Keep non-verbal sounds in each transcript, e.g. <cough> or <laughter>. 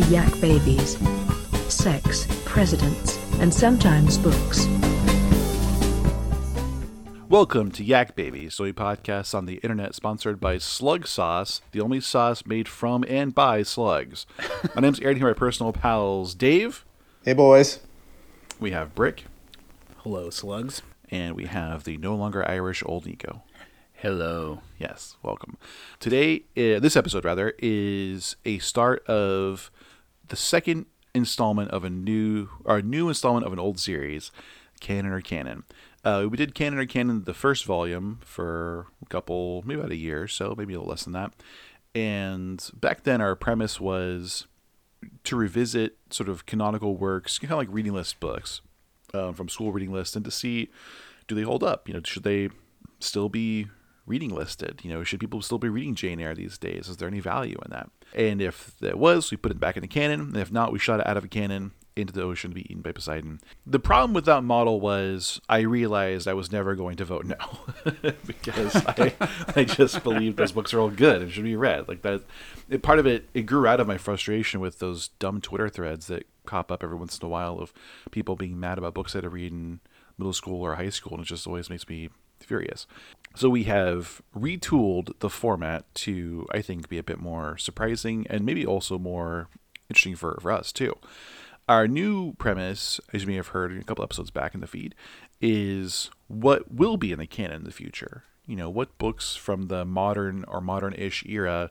the Yak Babies. Sex, presidents, and sometimes books. Welcome to Yak Baby, soy podcast on the internet sponsored by Slug Sauce, the only sauce made from and by slugs. <laughs> My name's Aaron here, my personal pals Dave. Hey, boys. We have Brick, Hello, slugs. and we have the no longer Irish old Nico. Hello. Yes, welcome. Today, uh, this episode rather, is a start of the second installment of a new, or a new installment of an old series, Canon or Cannon. Uh, we did Canon or Cannon the first volume for a couple, maybe about a year or so, maybe a little less than that. And back then, our premise was to revisit sort of canonical works, kind of like reading list books um, from school reading lists, and to see do they hold up? You know, should they still be reading listed? You know, should people still be reading Jane Eyre these days? Is there any value in that? And if there was, we put it back in the cannon. And if not, we shot it out of a cannon into the ocean to be eaten by Poseidon. The problem with that model was I realized I was never going to vote no <laughs> because I, I just believe those books are all good and should be read. Like that, it, part of it, it grew out of my frustration with those dumb Twitter threads that pop up every once in a while of people being mad about books that I read in middle school or high school, and it just always makes me furious. So we have retooled the format to, I think, be a bit more surprising and maybe also more interesting for, for us too. Our new premise, as you may have heard a couple episodes back in the feed, is what will be in the canon in the future. You know, what books from the modern or modern ish era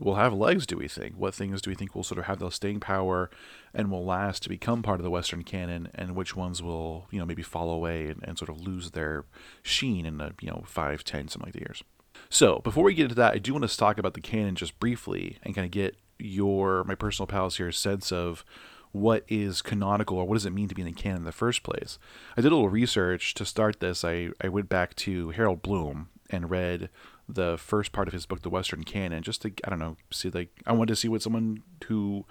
will have legs, do we think? What things do we think will sort of have the staying power and will last to become part of the Western canon, and which ones will, you know, maybe fall away and, and sort of lose their sheen in the, you know, five, ten, something like the years. So, before we get into that, I do want to talk about the canon just briefly and kind of get your, my personal pals here, sense of what is canonical or what does it mean to be in the canon in the first place. I did a little research to start this. I, I went back to Harold Bloom and read the first part of his book, The Western Canon, just to, I don't know, see, like, I wanted to see what someone who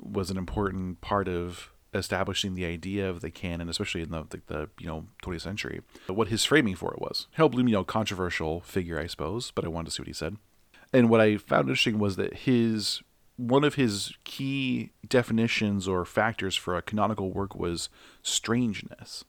was an important part of establishing the idea of the canon, especially in the, the, the, you know 20th century, what his framing for it was. Harold Bloom, you know, controversial figure, I suppose, but I wanted to see what he said. And what I found interesting was that his one of his key definitions or factors for a canonical work was strangeness.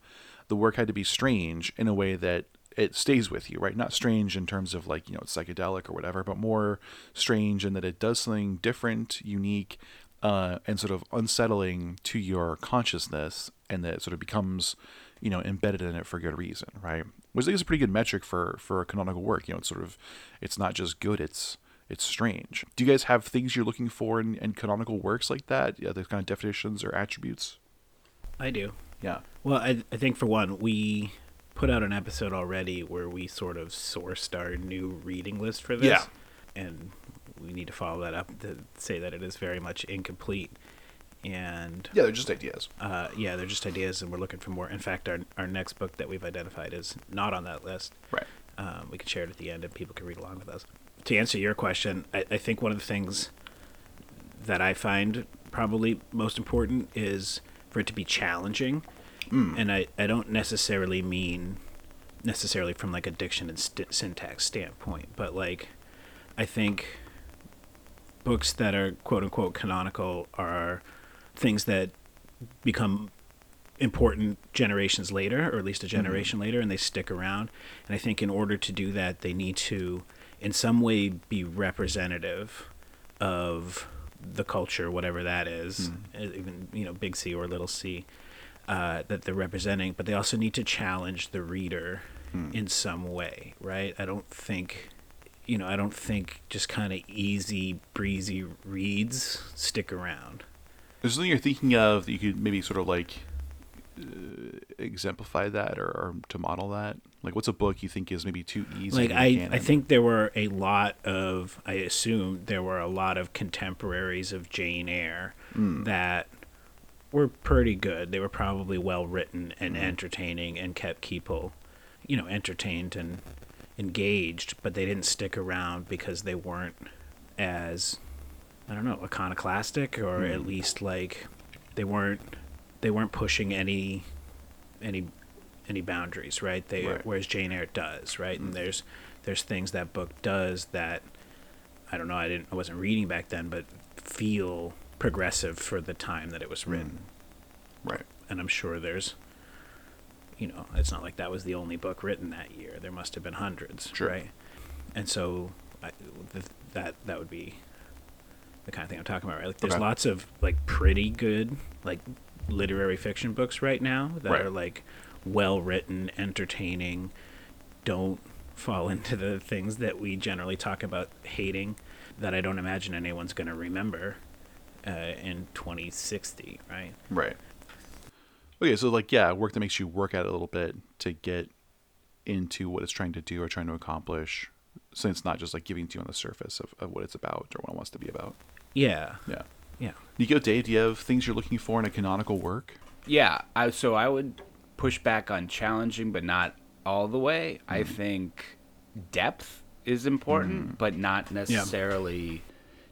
The work had to be strange in a way that it stays with you, right? Not strange in terms of like, you know, it's psychedelic or whatever, but more strange in that it does something different, unique, uh, and sort of unsettling to your consciousness, and that it sort of becomes, you know, embedded in it for good reason, right? Which I think is a pretty good metric for for a canonical work. You know, it's sort of, it's not just good; it's it's strange. Do you guys have things you're looking for in, in canonical works like that? Yeah, the kind of definitions or attributes. I do. Yeah. Well, I, I think for one, we put out an episode already where we sort of sourced our new reading list for this. Yeah. And we need to follow that up to say that it is very much incomplete. And Yeah, they're just ideas. uh, yeah, they're just ideas, and we're looking for more. In fact, our, our next book that we've identified is not on that list. Right. Um, we can share it at the end, and people can read along with us. To answer your question, I, I think one of the things that I find probably most important is for it to be challenging, and I, I don't necessarily mean necessarily from like a diction and st- syntax standpoint, but like I think books that are quote unquote canonical are things that become important generations later, or at least a generation later, and they stick around. And I think in order to do that, they need to, in some way, be representative of the culture, whatever that is, uh, even you know, big C or little c, uh, that they're representing. But they also need to challenge the reader in some way, right? I don't think. You know, I don't think just kind of easy breezy reads stick around. Is there something you're thinking of that you could maybe sort of like uh, exemplify that or, or to model that? Like, what's a book you think is maybe too easy? like I, canon? I think there were a lot of i assume there were a lot of contemporaries of jane eyre that were pretty good they were probably well written and mm-hmm. entertaining and kept people you know entertained and engaged but they didn't stick around because they weren't as i don't know iconoclastic or at mm-hmm. least like they weren't they weren't pushing any any any boundaries, right? They Right. whereas Jane Eyre does, right? And mm-hmm. there's there's things that book does that I don't know, I didn't I wasn't reading back then, but feel progressive for the time that it was written. Mm. Right. And I'm sure there's, you know, it's not like that was the only book written that year. There must have been hundreds, Sure. right? And so I, th- that that would be the kind of thing I'm talking about, right? Like, there's Okay. lots of like pretty good like literary fiction books right now that Right. are like well written, entertaining, don't fall <laughs> into the things that we generally talk about hating that I don't imagine anyone's going to remember uh, in 2060, right? Right. Okay, so like yeah, work that makes you work at it a little bit to get into what it's trying to do or trying to accomplish. So it's not just like giving to you on the surface of, of what it's about or what it wants to be about. Yeah. Yeah. Yeah. Nico, Dave, do you have things you're looking for in a canonical work? Yeah, I, so I would push back on challenging, but not all the way. I Mm. think depth is important, but not necessarily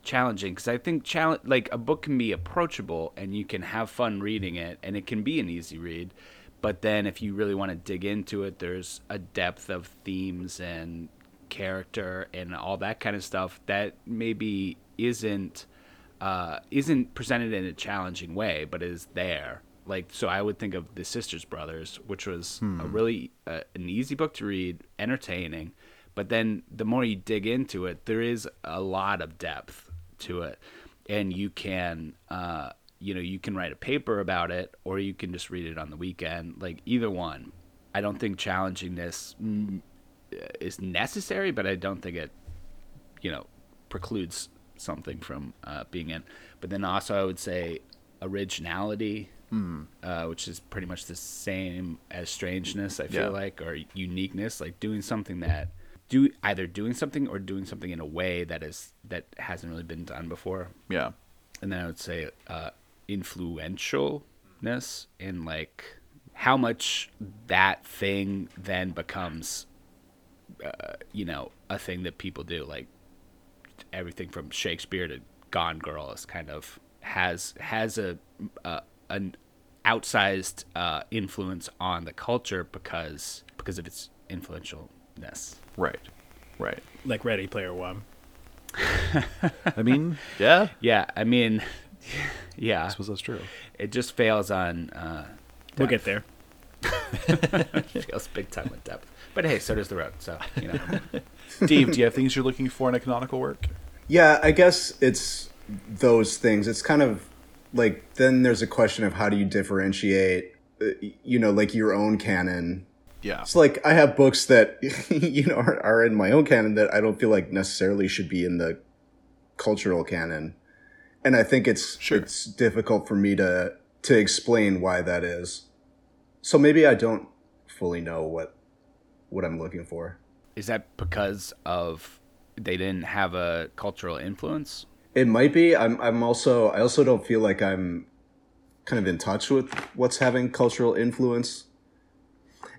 challenging. Because I think challenge, like a book can be approachable and you can have fun reading it, and it can be an easy read. But then, if you really want to dig into it, there's a depth of themes and character and all that kind of stuff that maybe isn't uh, isn't presented in a challenging way, but is there. Like so, I would think of the Sisters Brothers, which was a really uh, an easy book to read, entertaining. But then the more you dig into it, there is a lot of depth to it, and you can uh, you know you can write a paper about it, or you can just read it on the weekend. Like either one. I don't think challengingness mm, is necessary, but I don't think it you know precludes something from uh, being in. But then also I would say originality, uh, which is pretty much the same as strangeness. I feel Yeah. like or uniqueness, like doing something that do either doing something or doing something in a way that is that hasn't really been done before. Yeah. And then I would say uh, influentialness in like how much that thing then becomes, uh, you know, a thing that people do. Like everything from Shakespeare to Gone Girl is kind of has has a, a an outsized uh, influence on the culture because because of its influentialness. Right. Right. Like Ready Player One. <laughs> I mean, yeah, Yeah, I mean, <laughs> yeah, I suppose that's true. it just fails on. Uh, We'll get there. <laughs> it fails big time with depth. But hey, so does the road. So you know, Dave, do you have things you're looking for in a canonical work? Yeah, I guess it's those things. It's kind of like then there's a question of how do you differentiate, uh, you know, like your own canon. Yeah. It's like I have books that <laughs> you know are, are in my own canon that I don't feel like necessarily should be in the cultural canon, and I think it's Sure. it's difficult for me to to explain why that is. So maybe I don't fully know what what I'm looking for. is that because of they didn't have a cultural influence? It might be. I'm. I'm also. I also don't feel like I'm kind of in touch with what's having cultural influence.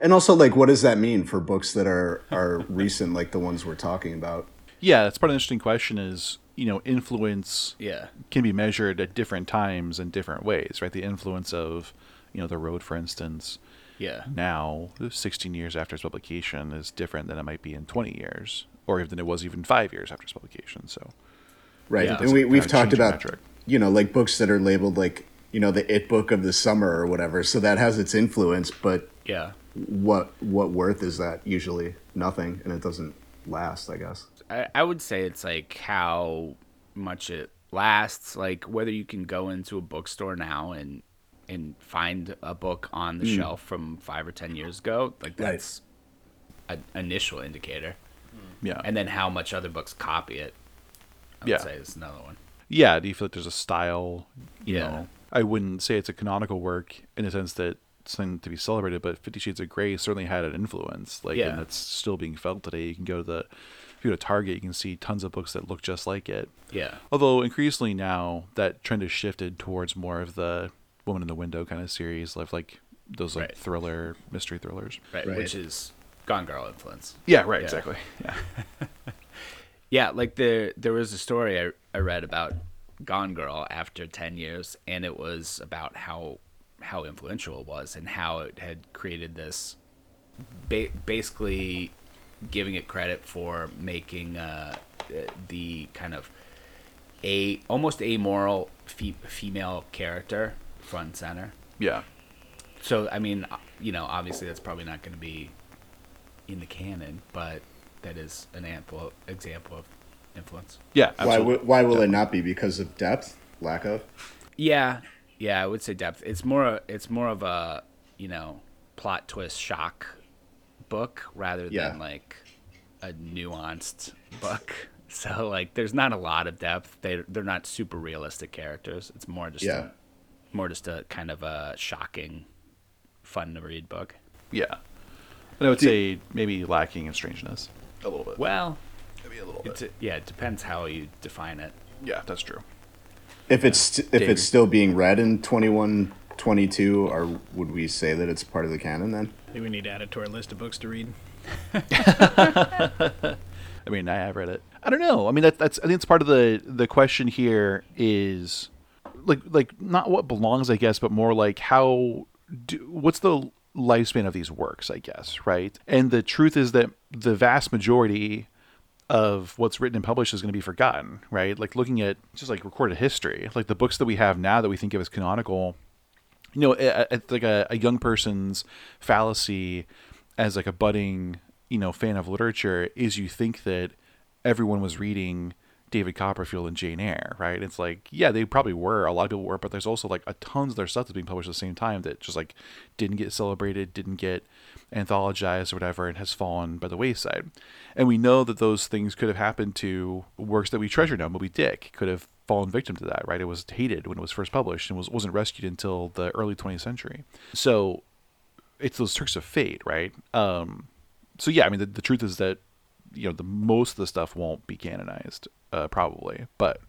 And also, like, what does that mean for books that are are <laughs> recent, like the ones we're talking about? Yeah, that's part of the interesting question is, you know, influence Yeah, can be measured at different times in different ways, right? The influence of, you know, The Road, for instance, yeah, now, 16 years after its publication, is different than it might be in 20 years, or even it was even five years after its publication. So, Right. Yeah. and we we've talked about metric. you know like books that are labeled like you know the it book of the summer or whatever. So that has its influence, but yeah. What what worth is that? Usually nothing, and it doesn't last. I guess. I, I would say it's like how much it lasts. Like whether you can go into a bookstore now and and find a book on the hmm. shelf from five or ten years ago. Like Right. that's an initial indicator. Hmm. yeah. And then how much other books copy it. I would Yeah. say is another one. yeah, do you feel like there's a style? You Yeah. know, I wouldn't say it's a canonical work in the sense that it's something to be celebrated, but Fifty Shades of Grey certainly had an influence. Like, Yeah. and it's still being felt today. You can go to the, if you go to Target, you can see tons of books that look just like it. Yeah. Although increasingly now that trend has shifted towards more of the woman in the window kind of series, of like those like Right. thriller mystery thrillers. Right. Right. Which is Gone Girl influence. Yeah, right, Yeah. exactly. Yeah. <laughs> Yeah, like there there was a story I, I read about Gone Girl after ten years, and it was about how how influential it was and how it had created this, ba- basically giving it credit for making uh, the kind of a almost amoral fe- female character front and center. Yeah. So I mean, uh, you know, obviously that's probably not going to be in the canon, but that is an ample example of influence. Yeah. Why, w- why will it not be? Because of depth? Lack of? Yeah, yeah, I would say depth. It's more it's more of a you know plot twist shock book rather Yeah. than like a nuanced book. <laughs> So like, there's not a lot of depth. They they're not super realistic characters. It's more just Yeah. a, more just a kind of a shocking, fun to read book. Yeah. But I would say maybe lacking in strangeness a little bit. Well, maybe a little bit. it's a, yeah, it depends how you define it. yeah, that's true. If it's if David. it's still being read in 21, 22, or would we say that it's part of the canon then? I think we need to add it to our list of books to read. <laughs> I mean, I have read it. I don't know. I mean, that, that's I think it's part of the the question here is like like not what belongs, I guess, but more like how do, what's the lifespan of these works, I guess, right? And the truth is that the vast majority of what's written and published is going to be forgotten, right? Like looking at just like recorded history, like the books that we have now that we think of as canonical, you know, a- like a, a young person's fallacy as like a budding, you know, fan of literature is you think that everyone was reading David Copperfield and Jane Eyre, right? It's like, yeah, they probably were. A lot of people were, but there's also like a tons of their stuff that's being published at the same time that just like didn't get celebrated, didn't get anthologized or whatever, and has fallen by the wayside. And we know that those things could have happened to works that we treasure now. Moby Dick could have fallen victim to that, right? It was hated when it was first published and was wasn't rescued until the early 20th century. So it's those tricks of fate, right? Um, so yeah, I mean, the, the truth is that you know the most of the stuff won't be canonized, uh, probably, but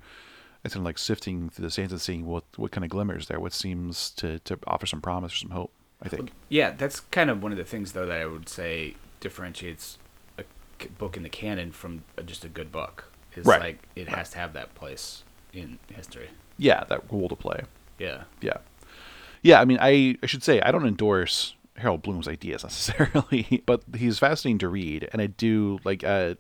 it's kind of like sifting through the sands and seeing what what kind of glimmers there, what seems to to offer some promise or some hope. I think. Yeah, that's kind of one of the things though that I would say differentiates a book in the canon from just a good book. Is Right. like it has to have that place in history. Yeah, that role to play. Yeah. Yeah. Yeah, I mean, I, I should say, I don't endorse Harold Bloom's ideas <laughs> necessarily, but he's fascinating to read. And I do, like, uh,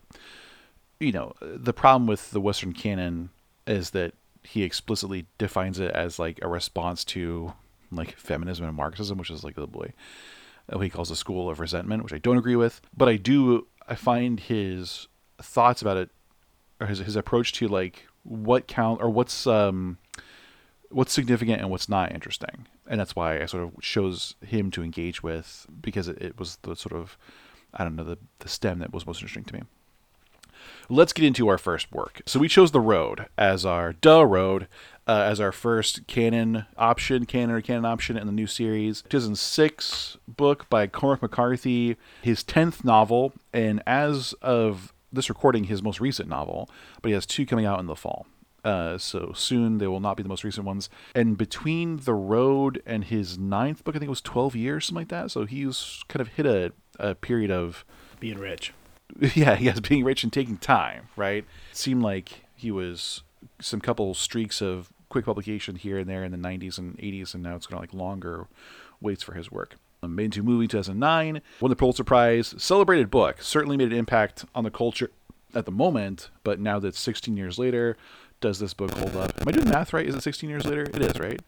you know, the problem with the Western canon is that he explicitly defines it as, like, a response to, like, feminism and Marxism, which is, like, the boy, what he calls the school of resentment, which I don't agree with. But I do, I find his thoughts about it, or his, his approach to, like, what count, or what's, um, what's significant and what's not interesting and that's why i sort of chose him to engage with because it, it was the sort of i don't know the, the stem that was most interesting to me. Let's get into our first work. So we chose the road as our duh road uh, as our first canon option canon or cannon option in the new series. 2006 book by cormac mccarthy his 10th novel and as of this recording his most recent novel but he has two coming out in the fall uh, so soon they will not be the most recent ones. And between the road and his ninth book, I think it was twelve years, something like that. So he's kind of hit a, a period of Being rich. <laughs> yeah, yes, being rich and taking time. Right? It seemed like he was some couple streaks of quick publication here and there in the '90s and '80s, and now it's kind of like longer waits for his work. Made into a movie in 2009, won the Pulitzer Prize, celebrated book, certainly made an impact on the culture at the moment, but now that 16 years later, does this book hold up? Am I doing math right? Is it 16 years later? It is, right?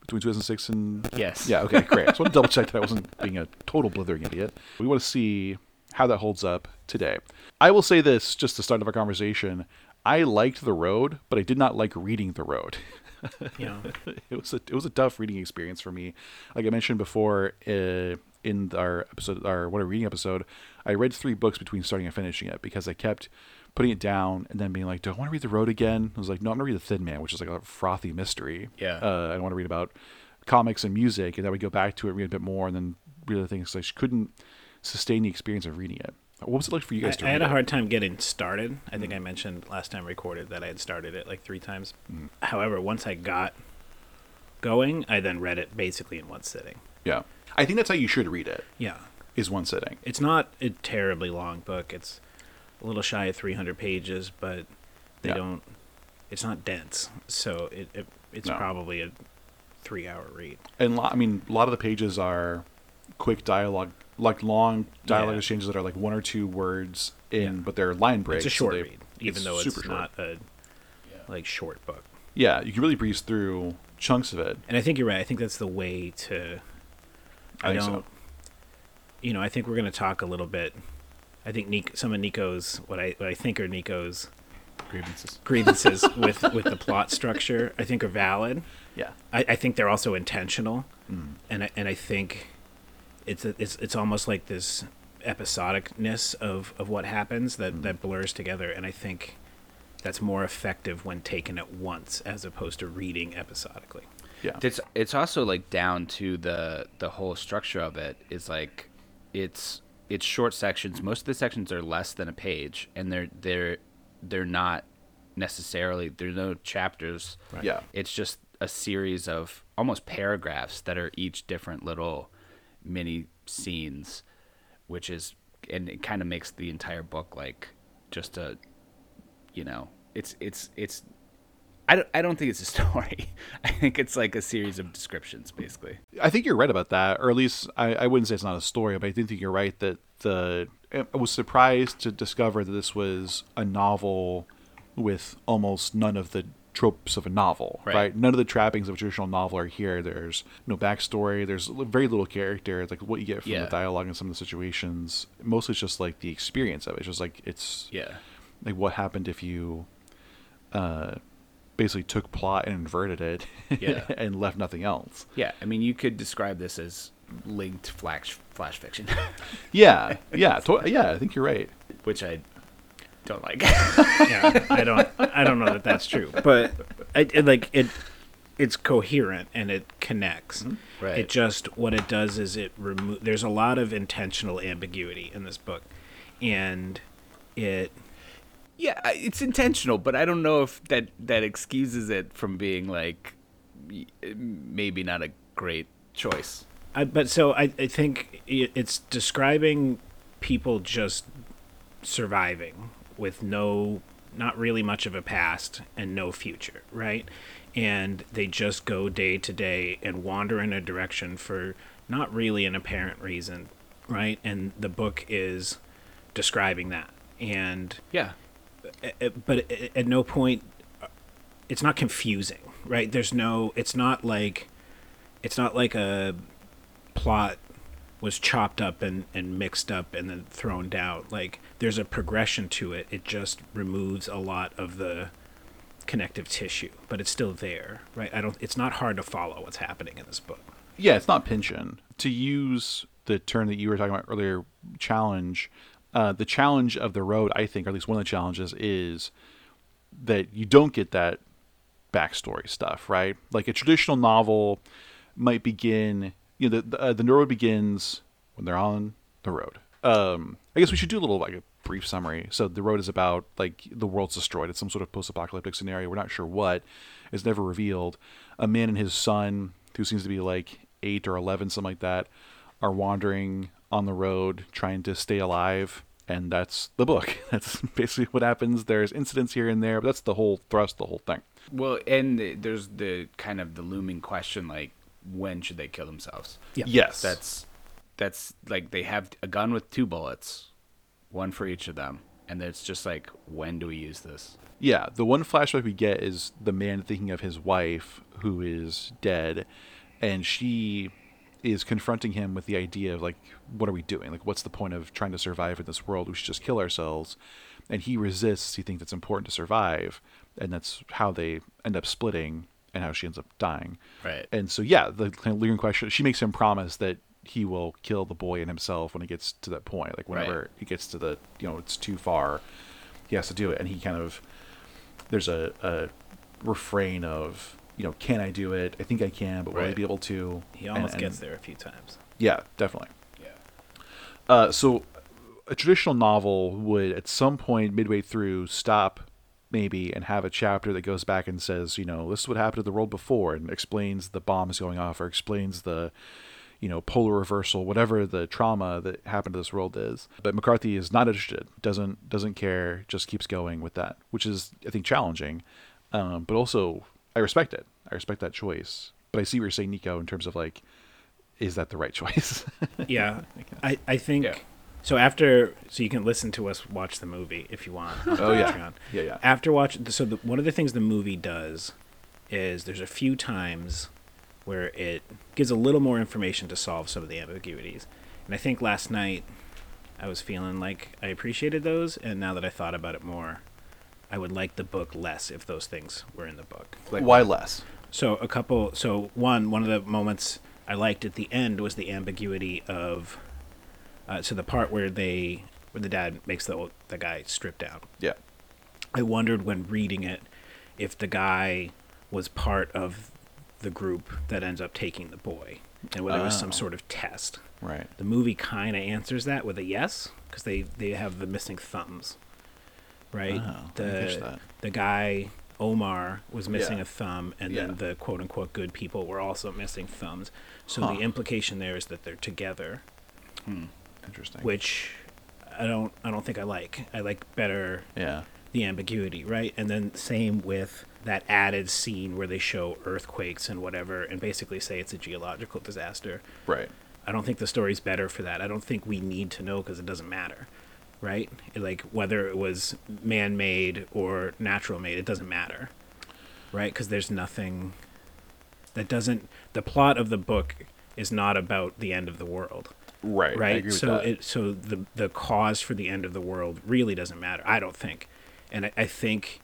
Between 2006 and Yes. yeah, okay, great. I just want to double check that I wasn't <laughs> being a total blithering idiot. We want to see how that holds up today. I will say this just to start off our conversation. I liked The Road, but I did not like reading The Road. You <laughs> know, it was a it was a tough reading experience for me. Like I mentioned before uh, in our episode, our what a reading episode, I read three books between starting and finishing it because I kept putting it down and then being like, "Do I want to read The Road again?" I was like, "No, I'm gonna read The Thin Man," which is like a frothy mystery. Yeah. uh, I don't want to read about comics and music, and then we go back to it, read a bit more, and then read other things. So I just couldn't sustain the experience of reading it. What was it like for you I, guys to read? I had a it? hard time getting started. I think I mentioned last time I recorded that I had started it like three times. However, once I got going, I then read it basically in one sitting. Yeah, I think that's how you should read it. Yeah. Is one sitting. It's not a terribly long book. It's a little shy of 300 pages, but they Yeah. don't. It's not dense, so it, it it's No. probably a three-hour read. and lo- I mean, a lot of the pages are quick dialogue, like long dialogue Yeah. exchanges that are like one or two words in, Yeah. but they're line breaks. It's a so short they- read, even though it's super short. not a like short book. Yeah, you can really breeze through chunks of it. And I think you're right. I think that's the way to. I I, think so. don't. You know, I think we're going to talk a little bit. I think Nico, some of Nico's what I what I think are Nico's Grievances. grievances <laughs> with with the plot structure. I think are valid. Yeah. I, I think they're also intentional, mm. and I, and I think it's a, it's it's almost like this episodicness of, of what happens that, mm. that blurs together, and I think that's more effective when taken at once as opposed to reading episodically. Yeah. It's it's also like down to the the whole structure of it is like it's it's short sections. Most of the sections are less than a page, and they're they're they're not necessarily there's no chapters. Yeah. It's just a series of almost paragraphs that are each different little mini scenes, which is and it kind of makes the entire book like just a you know it's it's it's I don't, I don't think it's a <laughs> story. I think it's like a series of descriptions, basically. I think you're right about that, or at least I, I wouldn't say it's not a story, but I do think you're right that the I was surprised to discover that this was a novel with almost none of the tropes of a novel, right? Right. None of the trappings of a traditional novel are here. There's no backstory. There's very little character. Like what you get from Yeah. the dialogue and some of the situations. Mostly it's just like the experience of it. It's just like it's Yeah. like what happened if you uh basically took plot and inverted it <laughs> Yeah. and left nothing else. Yeah. I mean, you could describe this as linked flash flash fiction, <laughs> Yeah, yeah, to- yeah. I think you're right. which I don't like. yeah, I don't I don't know that that's true, but I, it, like it it's coherent and it connects. Mm-hmm. Right. It just what it does is it remove. There's a lot of intentional ambiguity in this book, and it yeah, it's intentional, but I don't know if that that excuses it from being like maybe not a great choice. I, but so I, I think it's describing people just surviving with no not really much of a past and no future right and they just go day to day and wander in a direction for not really an apparent reason right and the book is describing that and Yeah. Uh, but at- at no point uh, it's not confusing right there's no it's not like it's not like a plot was chopped up and, and mixed up and then thrown down like there's a progression to it it just removes a lot of the connective tissue but it's still there right i don't it's not hard to follow what's happening in this book Yeah, it's not pinching. To use the term that you were talking about earlier, challenge. Uh, the challenge of the road, I think, or at least one of the challenges, is that you don't get that backstory stuff, right? Like a traditional novel might begin. You know, the the, uh, the begins when they're on the road. Um, I guess we should do a little like a brief summary. So the road is about like the world's destroyed. It's some sort of post-apocalyptic scenario. We're not sure what. It's never revealed. A man and his son, who seems to be like eight or eleven, something like that, are wandering on the road trying to stay alive. And that's the book. <laughs> That's basically what happens. There's incidents here and there, but that's the whole thrust, the whole thing. Well, and the- there's the kind of the looming question like when should they kill themselves? Yeah. Yes. That's that's like they have a gun with two bullets, one for each of them, and it's just like when do we use this? Yeah, the one flashback we get is the man thinking of his wife who is dead, and she is confronting him with the idea of like, what are we doing? Like, what's the point of trying to survive in this world? We should just kill ourselves. And he resists. He thinks it's important to survive, and that's how they end up splitting, and how she ends up dying. Right. And so, yeah, the kind of lingering question. She makes him promise that he will kill the boy and himself when he gets to that point. Like whenever Right. he gets to the, you know, it's too far, he has to do it. And he kind of there's a, a refrain of you know can i do it? I think i can but will i be able to? He almost And- gets there a few times. Yeah definitely. Yeah. uh, so a traditional novel would at some point midway through stop maybe and have a chapter that goes back and says you know this is what happened to the world before and explains the bombs going off or explains the you know polar reversal whatever the trauma that happened to this world is. But mccarthy is not interested doesn't doesn't care just keeps going with that which is i think challenging. Um, but also i respect it i respect that choice but i see what you're saying nico in terms of like is that the right <laughs> choice yeah <laughs> i, I think Yeah. So after, so you can listen to us watch the movie if you want. on <laughs> Oh, yeah. Patreon. Yeah, yeah. After watch, so the, one of the things the movie does is there's a few times where it gives a little more information to solve some of the ambiguities, and I think last night I was feeling like I appreciated those, and now that I thought about it more, I would like the book less if those things were in the book. Like, Why less? So a couple. So one one of the moments I liked at the end was the ambiguity of. Uh, so the part where they where the dad makes the old- the guy strip down. Yeah. I wondered when reading it if the guy was part of the group that ends up taking the boy, and whether it was some Oh. sort of test. Right. The movie kind of answers that with a yes, because they they have the missing thumbs, right? Oh, I didn't catch the the guy Omar was missing Yeah. a thumb, and Yeah. then the quote unquote good people were also missing thumbs. So Huh. the implication there is that they're together, hmm. Interesting. which I don't I don't think I like. I like better Yeah. the ambiguity, right? And then same with that added scene where they show earthquakes and whatever, and basically say it's a geological disaster. Right. I don't think the story's better for that. I don't think we need to know because it doesn't matter, right? Like whether it was man-made or natural-made, it doesn't matter, right? Because there's nothing that doesn't. The plot of the book is not about the end of the world, Right. Right? So it so the the cause for the end of the world really doesn't matter. I don't think, and I, I think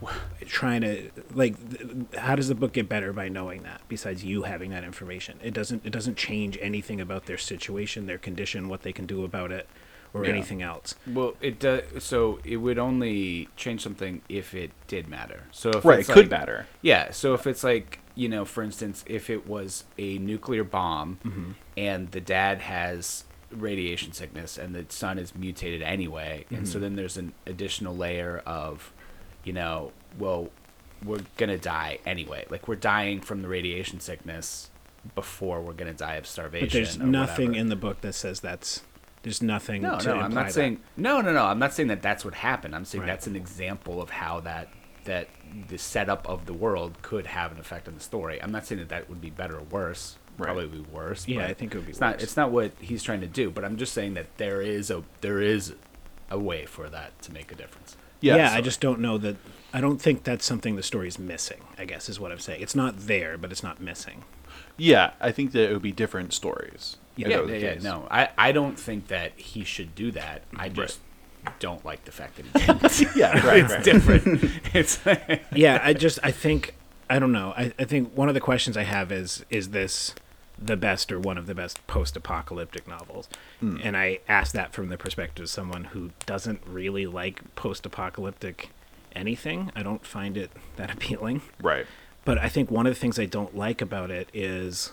<sighs> trying to like th- how does the book get better by knowing that besides you having that information it doesn't it doesn't change anything about their situation their condition what they can do about it or Yeah. anything else Well, it does. So it would only change something if it did matter. So if right. It it's could like- matter. Yeah. So if it's like you know, for instance, if it was a nuclear bomb Mm-hmm. and the dad has radiation sickness and the son is mutated anyway, and Mm-hmm. so then there's an additional layer of, you know, well, we're gonna die anyway. Like we're dying from the radiation sickness before we're gonna die of starvation. but there's nothing whatever. in the book that says that's there's nothing No, to no, I'm not that. saying no, no, no. I'm not saying that that's what happened. I'm saying Right. that's an example of how that that the setup of the world could have an effect on the story. I'm not saying that that would be better or worse. Right. Probably be worse. Yeah, but I think it would be It's not. It's not what he's trying to do. But I'm just saying that there is a there is a way for that to make a difference. Yeah. yeah, I just don't know that I don't think that's something the story's missing I guess is what I'm saying it's not there but it's not missing Yeah. I think that it would be different stories. Yeah, yeah, yeah. No, I I don't think that he should do that. I just don't like the fact that he didn't. <laughs> Yeah. <laughs> Right. it's right. different. <laughs> it's yeah, I just I think I don't know. I, I think one of the questions I have is is this the best or one of the best post-apocalyptic novels? Hmm. And I ask that from the perspective of someone who doesn't really like post-apocalyptic anything. I don't find it that appealing. Right. But I think one of the things I don't like about it is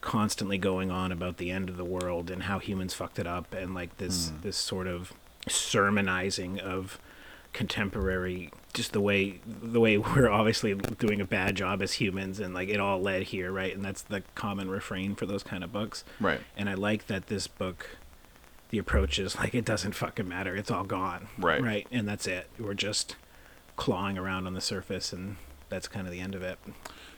constantly going on about the end of the world and how humans fucked it up and like this hmm. this sort of sermonizing of contemporary just the way the way <laughs> we're obviously doing a bad job as humans and like it all led here right? And that's the common refrain for those kind of books. Right. and i like that this book the approach is like it doesn't fucking matter. It's all gone. Right. right? And that's it. We're just clawing around on the surface and that's kind of the end of it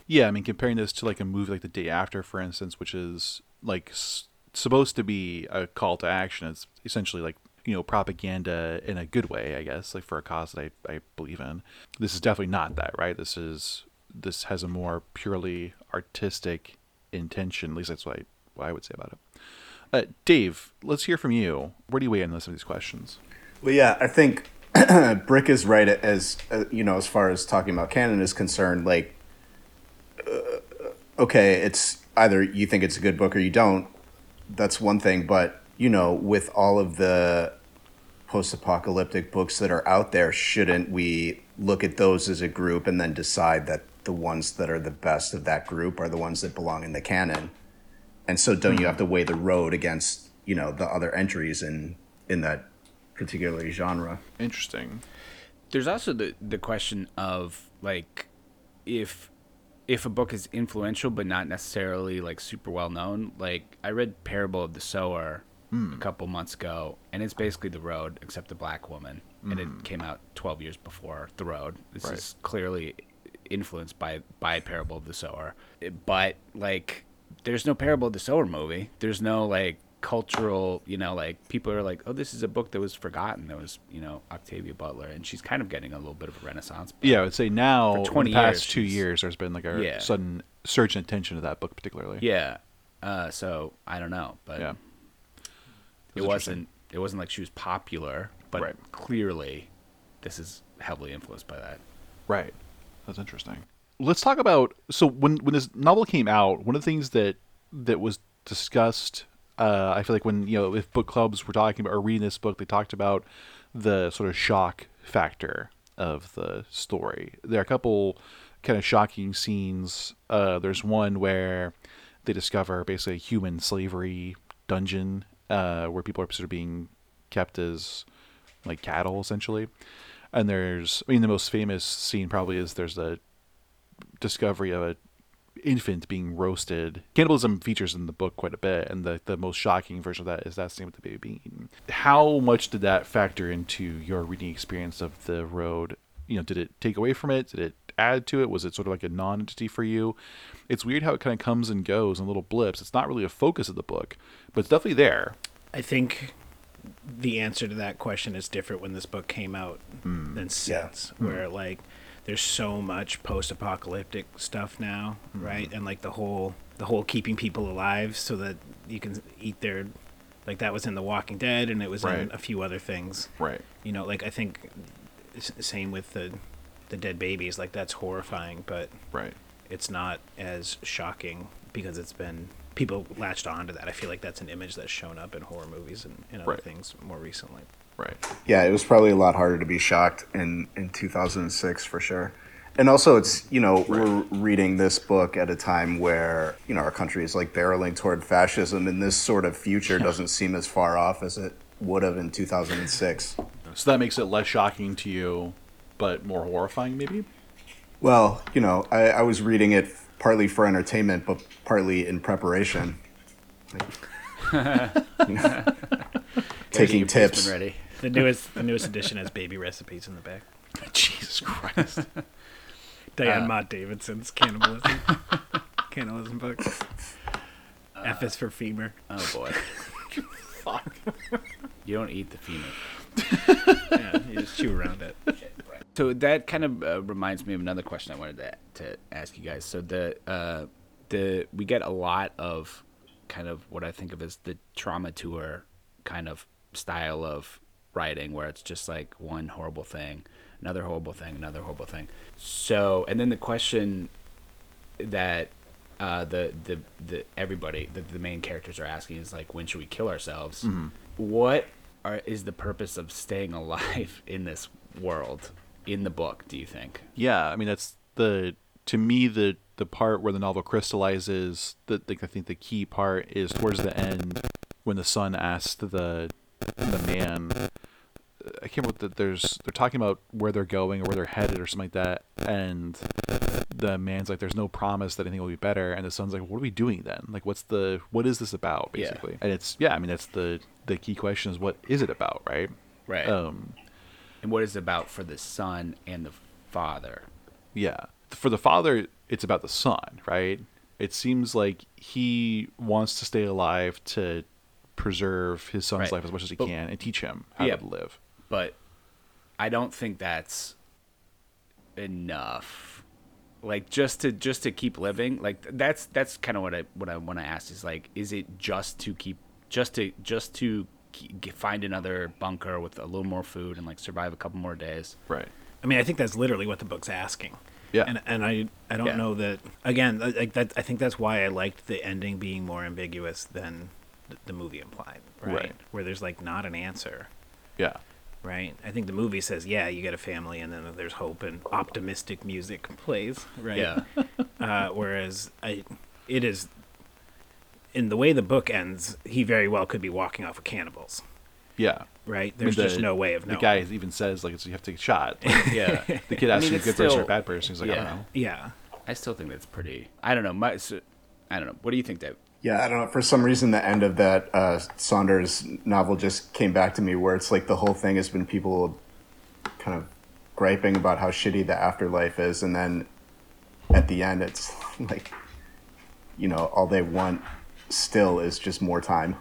Yeah, I mean, comparing this to like a movie like The Day After, for instance, which is like s- supposed to be a call to action. It's essentially like you know propaganda in a good way, I guess, like for a cause that I, I believe in. This is definitely not that, right? This is this has a more purely artistic intention. At least that's what I, what I would say about it. Uh, Dave, let's hear from you. Where do you weigh in on some of these questions? Well, yeah, I think <clears throat> Brick is right as uh, you know, as far as talking about canon is concerned. Like, okay, it's either you think it's a good book or you don't. That's one thing, but you know, with all of the post-apocalyptic books that are out there, shouldn't we look at those as a group and then decide that the ones that are the best of that group are the ones that belong in the canon? And so, don't you mm-hmm. have to weigh the road against you know the other entries in in that particular genre? Interesting. There's also the the question of like if if a book is influential but not necessarily like super well known. Like I read Parable of the Sower hmm. a couple months ago, and it's basically The Road except the black woman, and it hmm. came out 12 years before The Road. This Right. is clearly influenced by by Parable of the Sower, but like there's no Parable of the Sower movie. There's no like cultural, you know, like people are like, oh, this is a book that was forgotten. That was, you know, Octavia Butler, and she's kind of getting a little bit of a renaissance. Yeah, I would say now, For in 20 the past years, two years, there's been like a Yeah. sudden surge in attention to that book, particularly. Yeah. Uh, so I don't know, but Yeah. it That's wasn't. It wasn't like she was popular, but Right. clearly, this is heavily influenced by that. Right. That's interesting. Let's talk about so when when this novel came out, one of the things that that was discussed, uh, I feel like when you know if book clubs were talking about or reading this book, they talked about the sort of shock factor of the story. There are a couple kind of shocking scenes. Uh, there's one where they discover basically a human slavery dungeon uh, where people are sort of being kept as like cattle essentially. And there's, I mean, the most famous scene probably is there's the discovery of a infant being roasted. Cannibalism features in the book quite a bit, and the, the most shocking version of that is that scene with the baby being eaten. How much did that factor into your reading experience of the road? You know, did it take away from it? Did it add to it? Was it sort of like a non-entity for you? It's weird how it kind of comes and goes in little blips. It's not really a focus of the book, but it's definitely there. I think the answer to that question is different when this book came out hmm. than since, hmm. where like there's so much post-apocalyptic stuff now, mm-hmm. right? And like the whole the whole keeping people alive so that you can eat their like that was in The Walking Dead and it was in a few other things. Right. You know, like I think same with the the dead babies, like that's horrifying, but Right. it's not as shocking because it's been people latched onto that. I feel like that's an image that's shown up in horror movies and, and other Right. things more recently. Right. Yeah, it was probably a lot harder to be shocked in in 2006 for sure. And also, it's you know we're reading this book at a time where you know our country is like barreling toward fascism, and this sort of future doesn't seem as far off as it would have in 2006. So that makes it less shocking to you, but more horrifying, maybe. Well, you know, I, I was reading it partly for entertainment, but partly in preparation. <laughs> You know, <laughs> taking tips. Ready. The newest the newest edition has baby recipes in the back. <laughs> Jesus Christ. <laughs> Diane Uh, Mott Davidson's cannibalism <laughs> cannibalism book. Uh, F is for femur. Oh boy. Fuck. You don't eat the femur. Yeah, you just chew around it. So that kind of uh, reminds me of another question I wanted to, to ask you guys. So the uh, the we get a lot of kind of what I think of as the trauma tour kind of style of writing, where it's just like one horrible thing, another horrible thing, another horrible thing. So and then the question that uh, the the the everybody the, the main characters are asking is like when should we kill ourselves? What are is the purpose of staying alive <laughs> in this world in the book? Do you think? Yeah, I mean that's the to me the the part where the novel crystallizes. The, the I think the key part is towards the end when the son asks the the man. I can't remember that there's they're talking about where they're going or where they're headed or something like that, and the man's like, "There's no promise that anything will be better," and the son's like, "What are we doing then? Like, what's the what is this about Yeah. basically?" And it's yeah, I mean that's the the key question is what is it about, right? Right. Um, and what is it about for the son and the father? Yeah. For the father, it's about the son, right? It seems like he wants to stay alive to preserve his son's Right. life as much as he But- can and teach him how Yeah. to live. But I don't think that's enough. Like just to just to keep living, like that's that's kind of what I what I want to ask is like, is it just to keep just to just to keep, find another bunker with a little more food and like survive a couple more days? Right. I mean, I think that's literally what the book's asking. Yeah. And and I I don't Yeah. know that again like that I think that's why I liked the ending being more ambiguous than the, the movie implied, right? Right. Where there's like not an answer, Yeah. Right? I think the movie says, yeah, you get a family and then there's hope and optimistic music plays, right? Yeah. <laughs> uh, whereas I it is in the way the book ends, he very well could be walking off with cannibals, Yeah. right? I mean, There's just no way of knowing. The guy even says like it's, you have to take a shot. <laughs> Like, Yeah. the kid asks mean, you a it's good person or a bad person. He's like, I don't know. yeah. I still think that's pretty. I don't know. My, so, I don't know. What do you think, Dave? Yeah, I don't know. For some reason, the end of that uh, Saunders novel just came back to me, where it's like the whole thing has been people kind of griping about how shitty the afterlife is, and then at the end, it's <laughs> like, you know, all they want still is just more time.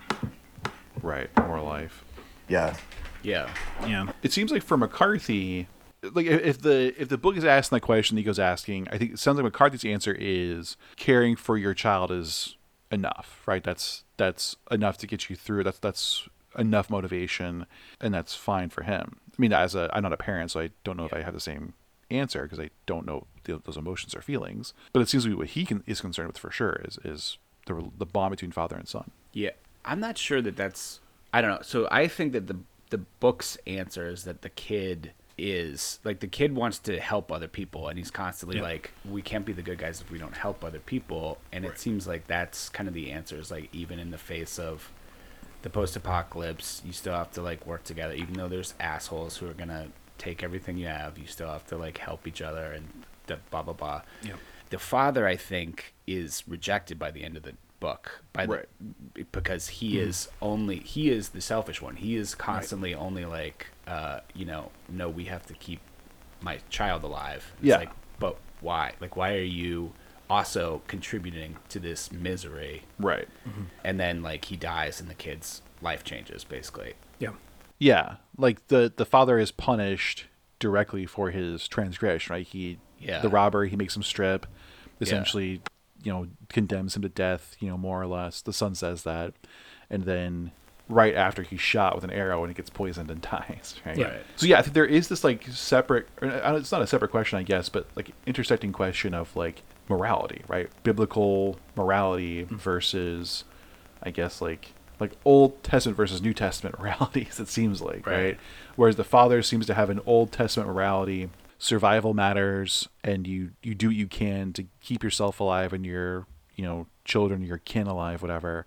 Right. More life. Yeah. Yeah. Yeah. It seems like for McCarthy, like if if the if the book is asking that question, Nico's asking. I think it sounds like McCarthy's answer is caring for your child is enough, right? That's that's enough to get you through. That's that's enough motivation, and that's fine for him. I mean, as a I'm not a parent, so I don't know if I have the same answer because I don't know the, those emotions or feelings. But it seems to be what he can, is concerned with for sure is is the the bond between father and son. Yeah, I'm not sure that that's. I don't know. So I think that the the book's answer is that the kid is like the kid wants to help other people, and he's constantly Yeah. like, "We can't be the good guys if we don't help other people." And it seems like that's kind of the answer. Is like even in the face of the post-apocalypse, you still have to like work together, even though there's assholes who are gonna take everything you have. You still have to like help each other and the blah blah blah. Yep. The father, I think, is rejected by the end of the book by the, Right. because he is only he is the selfish one. He is constantly only like, uh, you know, no, we have to keep my child alive. It's Yeah. like, but why? Like, why are you also contributing to this misery? Right. And then like he dies and the kid's life changes basically. Yeah. Yeah, like the the father is punished directly for his transgression, right? He Yeah. the robber, he makes him strip, essentially, you know, condemns him to death, you know, more or less. The son says that. And then right after he's shot with an arrow and he gets poisoned and <laughs> dies, right? Yeah. Right. So yeah, I think there is this like separate uh, it's not a separate question, I guess, but like intersecting question of like morality, right? Biblical morality versus I guess like like Old Testament versus New Testament <laughs> moralities. It seems like right. Right. Whereas the Father seems to have an Old Testament morality. Survival matters, and you you do what you can to keep yourself alive and your you know children, your kin alive, whatever.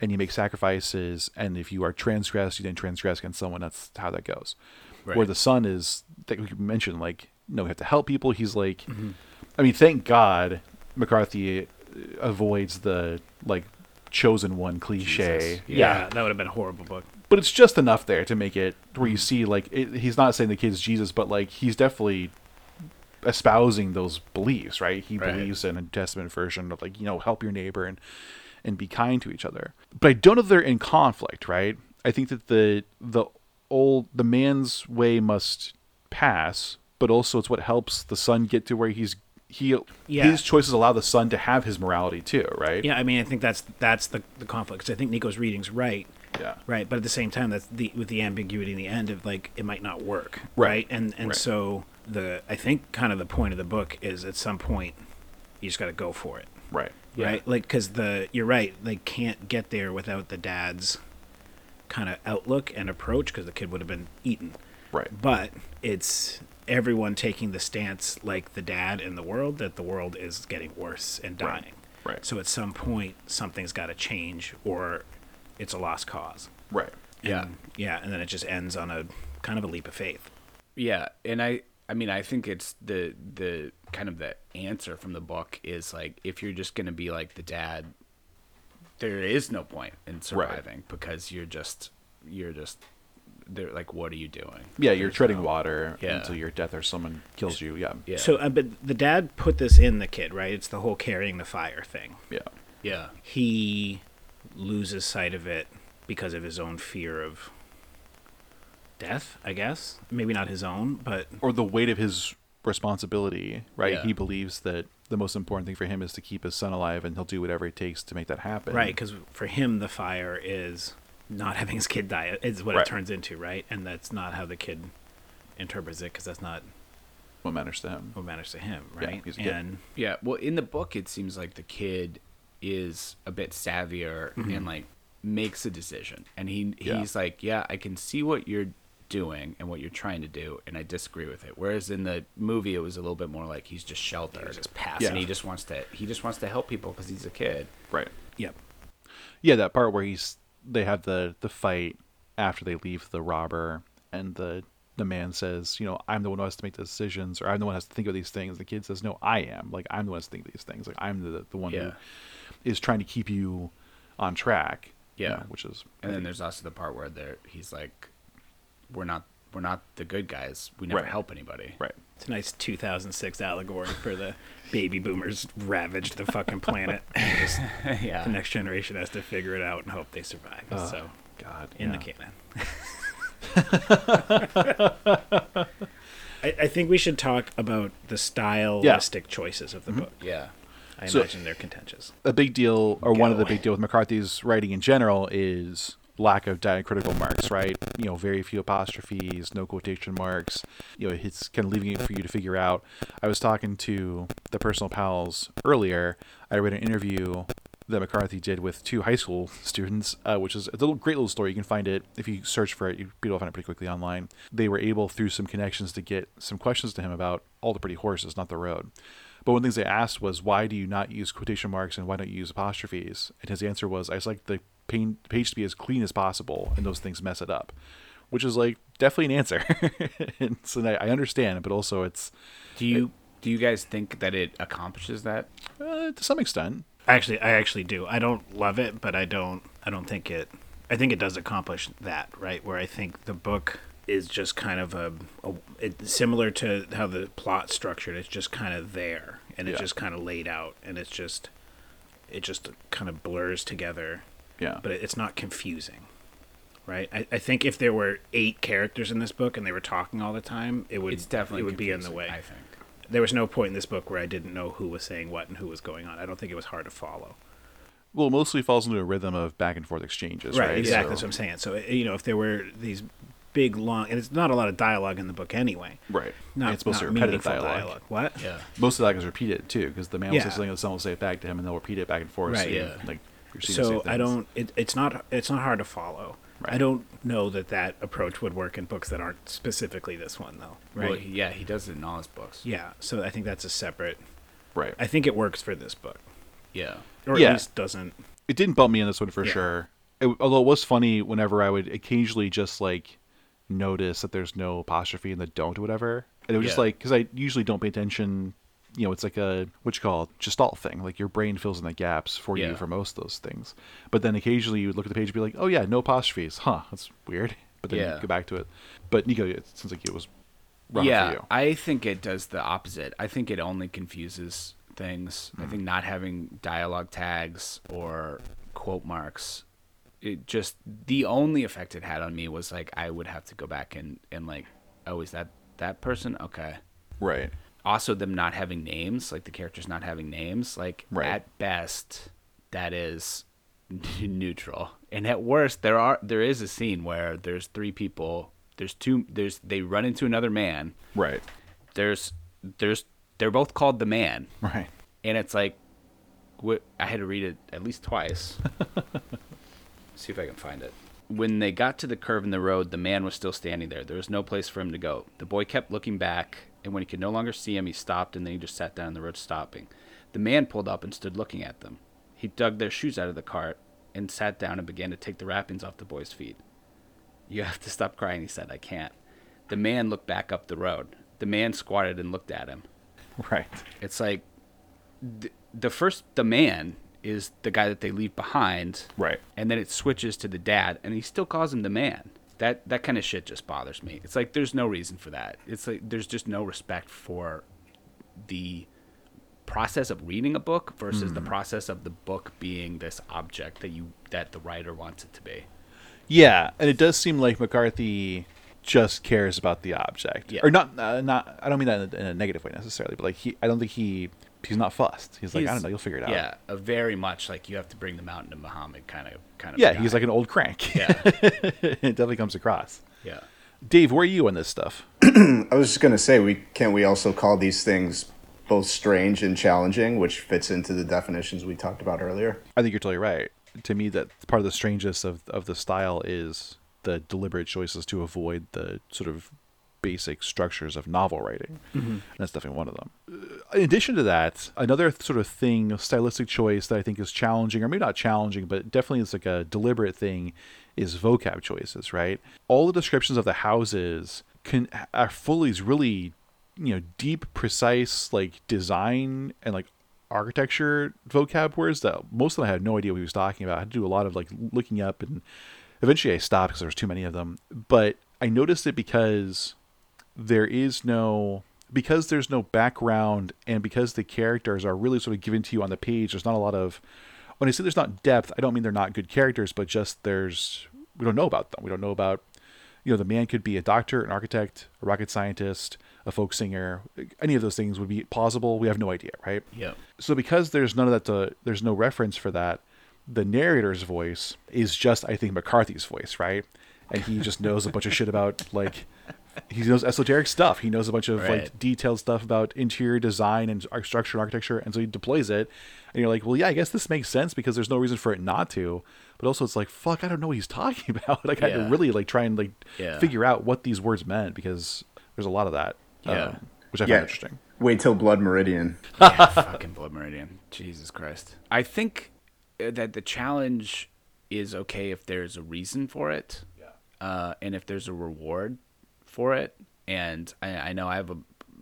And you make sacrifices, and if you are transgressed, you then transgress against someone. That's how that goes. Where the son is, that we mentioned, like no, we have to help people. He's like, mm-hmm. I mean, thank God McCarthy uh, avoids the like chosen one cliche. Jesus. Yeah. That would have been a horrible book. But it's just enough there to make it where you mm. see like it, he's not saying the kid's Jesus, but like he's definitely espousing those beliefs, right? He Right. believes in a Testament version of like you know help your neighbor and and be kind to each other. But I don't know if they're in conflict, right? I think that the the old the man's way must pass, but also it's what helps the son get to where he's he Yeah. his choices allow the son to have his morality too, right? Yeah, I mean, I think that's that's the the conflict. 'cause I think Nico's reading's right. Yeah. Right, but at the same time, that's the with the ambiguity in the end of like it might not work. Right. Right, and and Right. so the I think kind of the point of the book is at some point you just got to go for it. Right. Yeah. Right, like because the you're right, they can't get there without the dad's kind of outlook and approach because the kid would have been eaten. Right. But it's everyone taking the stance like the dad in the world that the world is getting worse and dying. Right. dying. Right. So at some point something's got to change or it's a lost cause. Right. Yeah. And, yeah, and then it just ends on a kind of a leap of faith. Yeah, and I I mean I think it's the the kind of the answer from the book is like if you're just going to be like the dad there is no point in surviving because you're just you're just they're like what are you doing? Yeah, you're There's treading no- water Yeah. until your death or someone kills you. Yeah. Yeah. So, uh, but the dad put this in the kid, right? It's the whole carrying the fire thing. Yeah. yeah. He loses sight of it because of his own fear of death, I guess. Maybe not his own, but Or the weight of his responsibility, right? Yeah. He believes that the most important thing for him is to keep his son alive and he'll do whatever it takes to make that happen. right, because for him, the fire is not having his kid die, is what Right. it turns into, right? And that's not how the kid interprets it, because that's not What matters to him. what matters to him, Yeah, right? he's a kid. and Yeah, well, in the book, it seems like the kid is a bit savvier mm-hmm. and like makes a decision, and he Yeah. he's like, yeah, I can see what you're doing and what you're trying to do, and I disagree with it. Whereas in the movie, it was a little bit more like he's just sheltered, he's just passive. and he just wants to he just wants to help people because he's a kid. Right. yep, Yeah, that part where he's they have the the fight after they leave the robber and the the man says, you know, I'm the one who has to make the decisions or I'm the one who has to think of these things. The kid says, No, I am. Like I'm the one who has to think of these things. Like I'm the the one Yeah. who is trying to keep you on track. you Yeah. know, which is And then there's also the part where there he's like, we're not we're not the good guys. We never Right. help anybody. right. it's a nice 2006 allegory for the baby boomers ravaged the fucking planet. Just <laughs> <laughs> yeah. the next generation has to figure it out and hope they survive. Oh, so God, in yeah. the canon. <laughs> I, I think we should talk about the stylistic choices of the mm-hmm. book. Yeah. I So- imagine they're contentious. a big deal, or one of the big deal with McCarthy's writing in general is lack of diacritical marks, right? You know, very few apostrophes, no quotation marks. You know, it's kind of leaving it for you to figure out. I was talking to the personal pals earlier. I read an interview that McCarthy did with two high school <laughs> students, uh, which is a little great little story. You can find it if you search for it. Able to find it pretty quickly online. They were able through some connections to get some questions to him about all the pretty horses, not the road. But one of the things they asked was, why do you not use quotation marks and why don't you use apostrophes? And his answer was, I just like the pain, page to be as clean as possible, and those things mess it up. Which is like definitely an answer. <laughs> and so I I understand, but also it's Do you do you guys think that it accomplishes that? uh, to some extent. Actually, I actually do. I don't love it, but I don't. I don't think it. I think it does accomplish that, right? Where I think the book is just kind of a, a it, similar to how the plot's structured. It's just kind of there, and it's Yeah. just kind of laid out, and it's just it just kind of blurs together. Yeah. but it's not confusing, right? I, I think if there were eight characters in this book and they were talking all the time, it would It's definitely it would be in the way. I think. There was no point in this book where I didn't know who was saying what and who was going on. I don't think it was hard to follow. Well, mostly falls into a rhythm of back and forth exchanges, right? exactly. So- That's what I'm saying. So you know, if there were these big long, and it's not a lot of dialogue in the book anyway. right. Not, And it's mostly not repetitive meaningful dialogue. What? Yeah. Most of that is repeated too, because the man will Yeah. say something, and someone will say it back to him, and they'll repeat it back and forth. Right, so yeah. Like you're So I don't. It, it's not. It's not hard to follow. Right. I don't know that that approach would work in books that aren't specifically this one, though. Right? Well, yeah, he does it in all his books. yeah. So I think that's a separate. Right. I think it works for this book, Yeah. or Yeah. at least doesn't. it didn't bump me in this one for Yeah. sure. It, although it was funny whenever I would occasionally just like notice that there's no apostrophe in the don't or whatever, and it was just like because I usually don't pay attention. You know, it's like a what you call gestalt thing. Like your brain fills in the gaps for Yeah. you for most of those things. But then occasionally you would look at the page and be like, oh yeah, no apostrophes. Huh, that's weird. <laughs> But then Yeah. you go back to it. But Nico, it sounds like it was yeah, for you. I think it does the opposite. I think it only confuses things. I Hmm. think not having dialogue tags or quote marks, it just the only effect it had on me was like I would have to go back and and like, oh, is that that person? Okay. right. Also, them not having names, like the characters not having names, like Right. at best, that is neutral, and at worst, there are there is a scene where there's three people. There's two. There's they run into another man. Right. There's there's they're both called the man, Right. and it's like, what? I had to read it at least twice. <laughs> See if I can find it. When they got to the curve in the road, the man was still standing there. There was no place for him to go. The boy kept looking back, and when he could no longer see him, he stopped and then he just sat down on the road, stopping. The man pulled up and stood looking at them. He dug their shoes out of the cart and sat down and began to take the wrappings off the boy's feet. You have to stop crying, he said. I can't. The man looked back up the road. The man squatted and looked at him. <laughs> Right. It's like th- the first the man is the guy that they leave behind, Right. and then it switches to the dad, and he still calls him the man. That that kind of shit just bothers me. It's like there's no reason for that. It's like there's just no respect for the process of reading a book versus the process of the book being this object that you that the writer wants it to be. Yeah, and it does seem like McCarthy just cares about the object, Yeah. or not. Uh, not. I don't mean that in a, in a negative way necessarily, but like he, I don't think he, he's not fussed. He's like, I don't know, you'll figure it out. Yeah, a very much like you have to bring the mountain to Muhammad kind of kind of. yeah, guy. he's like an old crank. yeah, <laughs> it definitely comes across. yeah. Dave, where are you on this stuff? <clears throat> I was just gonna say, we can't we also call these things both strange and challenging, which fits into the definitions we talked about earlier. I think you're totally right. To me, that part of the strangeness of of the style is the deliberate choices to avoid the sort of basic structures of novel writing. And that's definitely one of them. Uh, In addition to that, another sort of thing, stylistic choice that I think is challenging, or maybe not challenging, but definitely is like a deliberate thing, is vocab choices. Right? All the descriptions of the houses can are full of these really, you know, deep, precise like design and like architecture vocab words that most of them I had no idea what he was talking about. I had to do a lot of like looking up and eventually I stopped because there was too many of them. But I noticed it because there is no because there's no background and because the characters are really sort of given to you on the page, there's not a lot of when I say there's not depth, I don't mean they're not good characters, but just there's we don't know about them. We don't know about you know the man could be a doctor, an architect, a rocket scientist, a folk singer. Any of those things would be plausible. We have no idea, right? Yep. So because there's none of that, to, there's no reference for that. The narrator's voice is just, I think, McCarthy's voice, right? And he just knows a bunch of shit about like <laughs> he knows esoteric stuff. He knows a bunch of Right. like detailed stuff about interior design and structure and architecture, and so he deploys it. And you're like, well, yeah, I guess this makes sense because there's no reason for it not to. But also, it's like, fuck, I don't know what he's <laughs> talking about. like, I had to really like try and like Yeah. figure out what these words meant because there's a lot of that, Yeah. um, which I Yeah. find interesting. Wait till Blood Meridian. yeah, <laughs> fucking Blood Meridian. Jesus Christ. I think uh, that the challenge is okay if there's a reason for it, uh, and if there's a reward for it. And I, I know I have a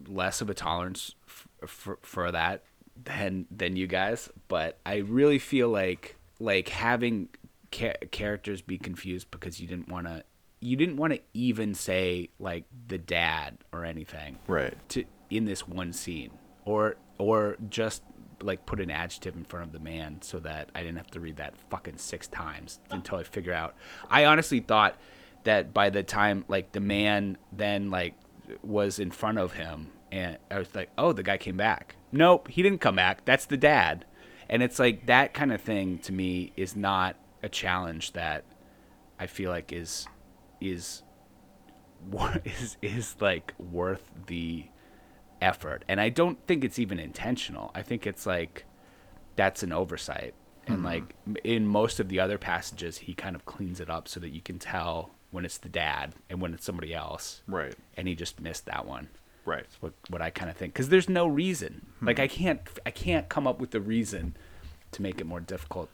less of a tolerance f- for for that than than you guys, but I really feel like like having ca- characters be confused because you didn't want to you didn't want to even say like the dad or anything Right. to in this one scene or or just like put an adjective in front of the man so that I didn't have to read that fucking six times until I figure out. I honestly thought that by the time like the man then like was in front of him and I was like, "Oh, the guy came back." Nope, he didn't come back. That's the dad. And it's like that kind of thing to me is not a challenge that I feel like is is <laughs> is is like worth the effort. And I don't think it's even intentional. I think it's like that's an oversight. And mm-hmm. like in most of the other passages, he kind of cleans it up so that you can tell when it's the dad and when it's somebody else. Right. And he just missed that one. Right. What what I kind of think because there's no reason. Hmm. Like I can't I can't come up with the reason to make it more difficult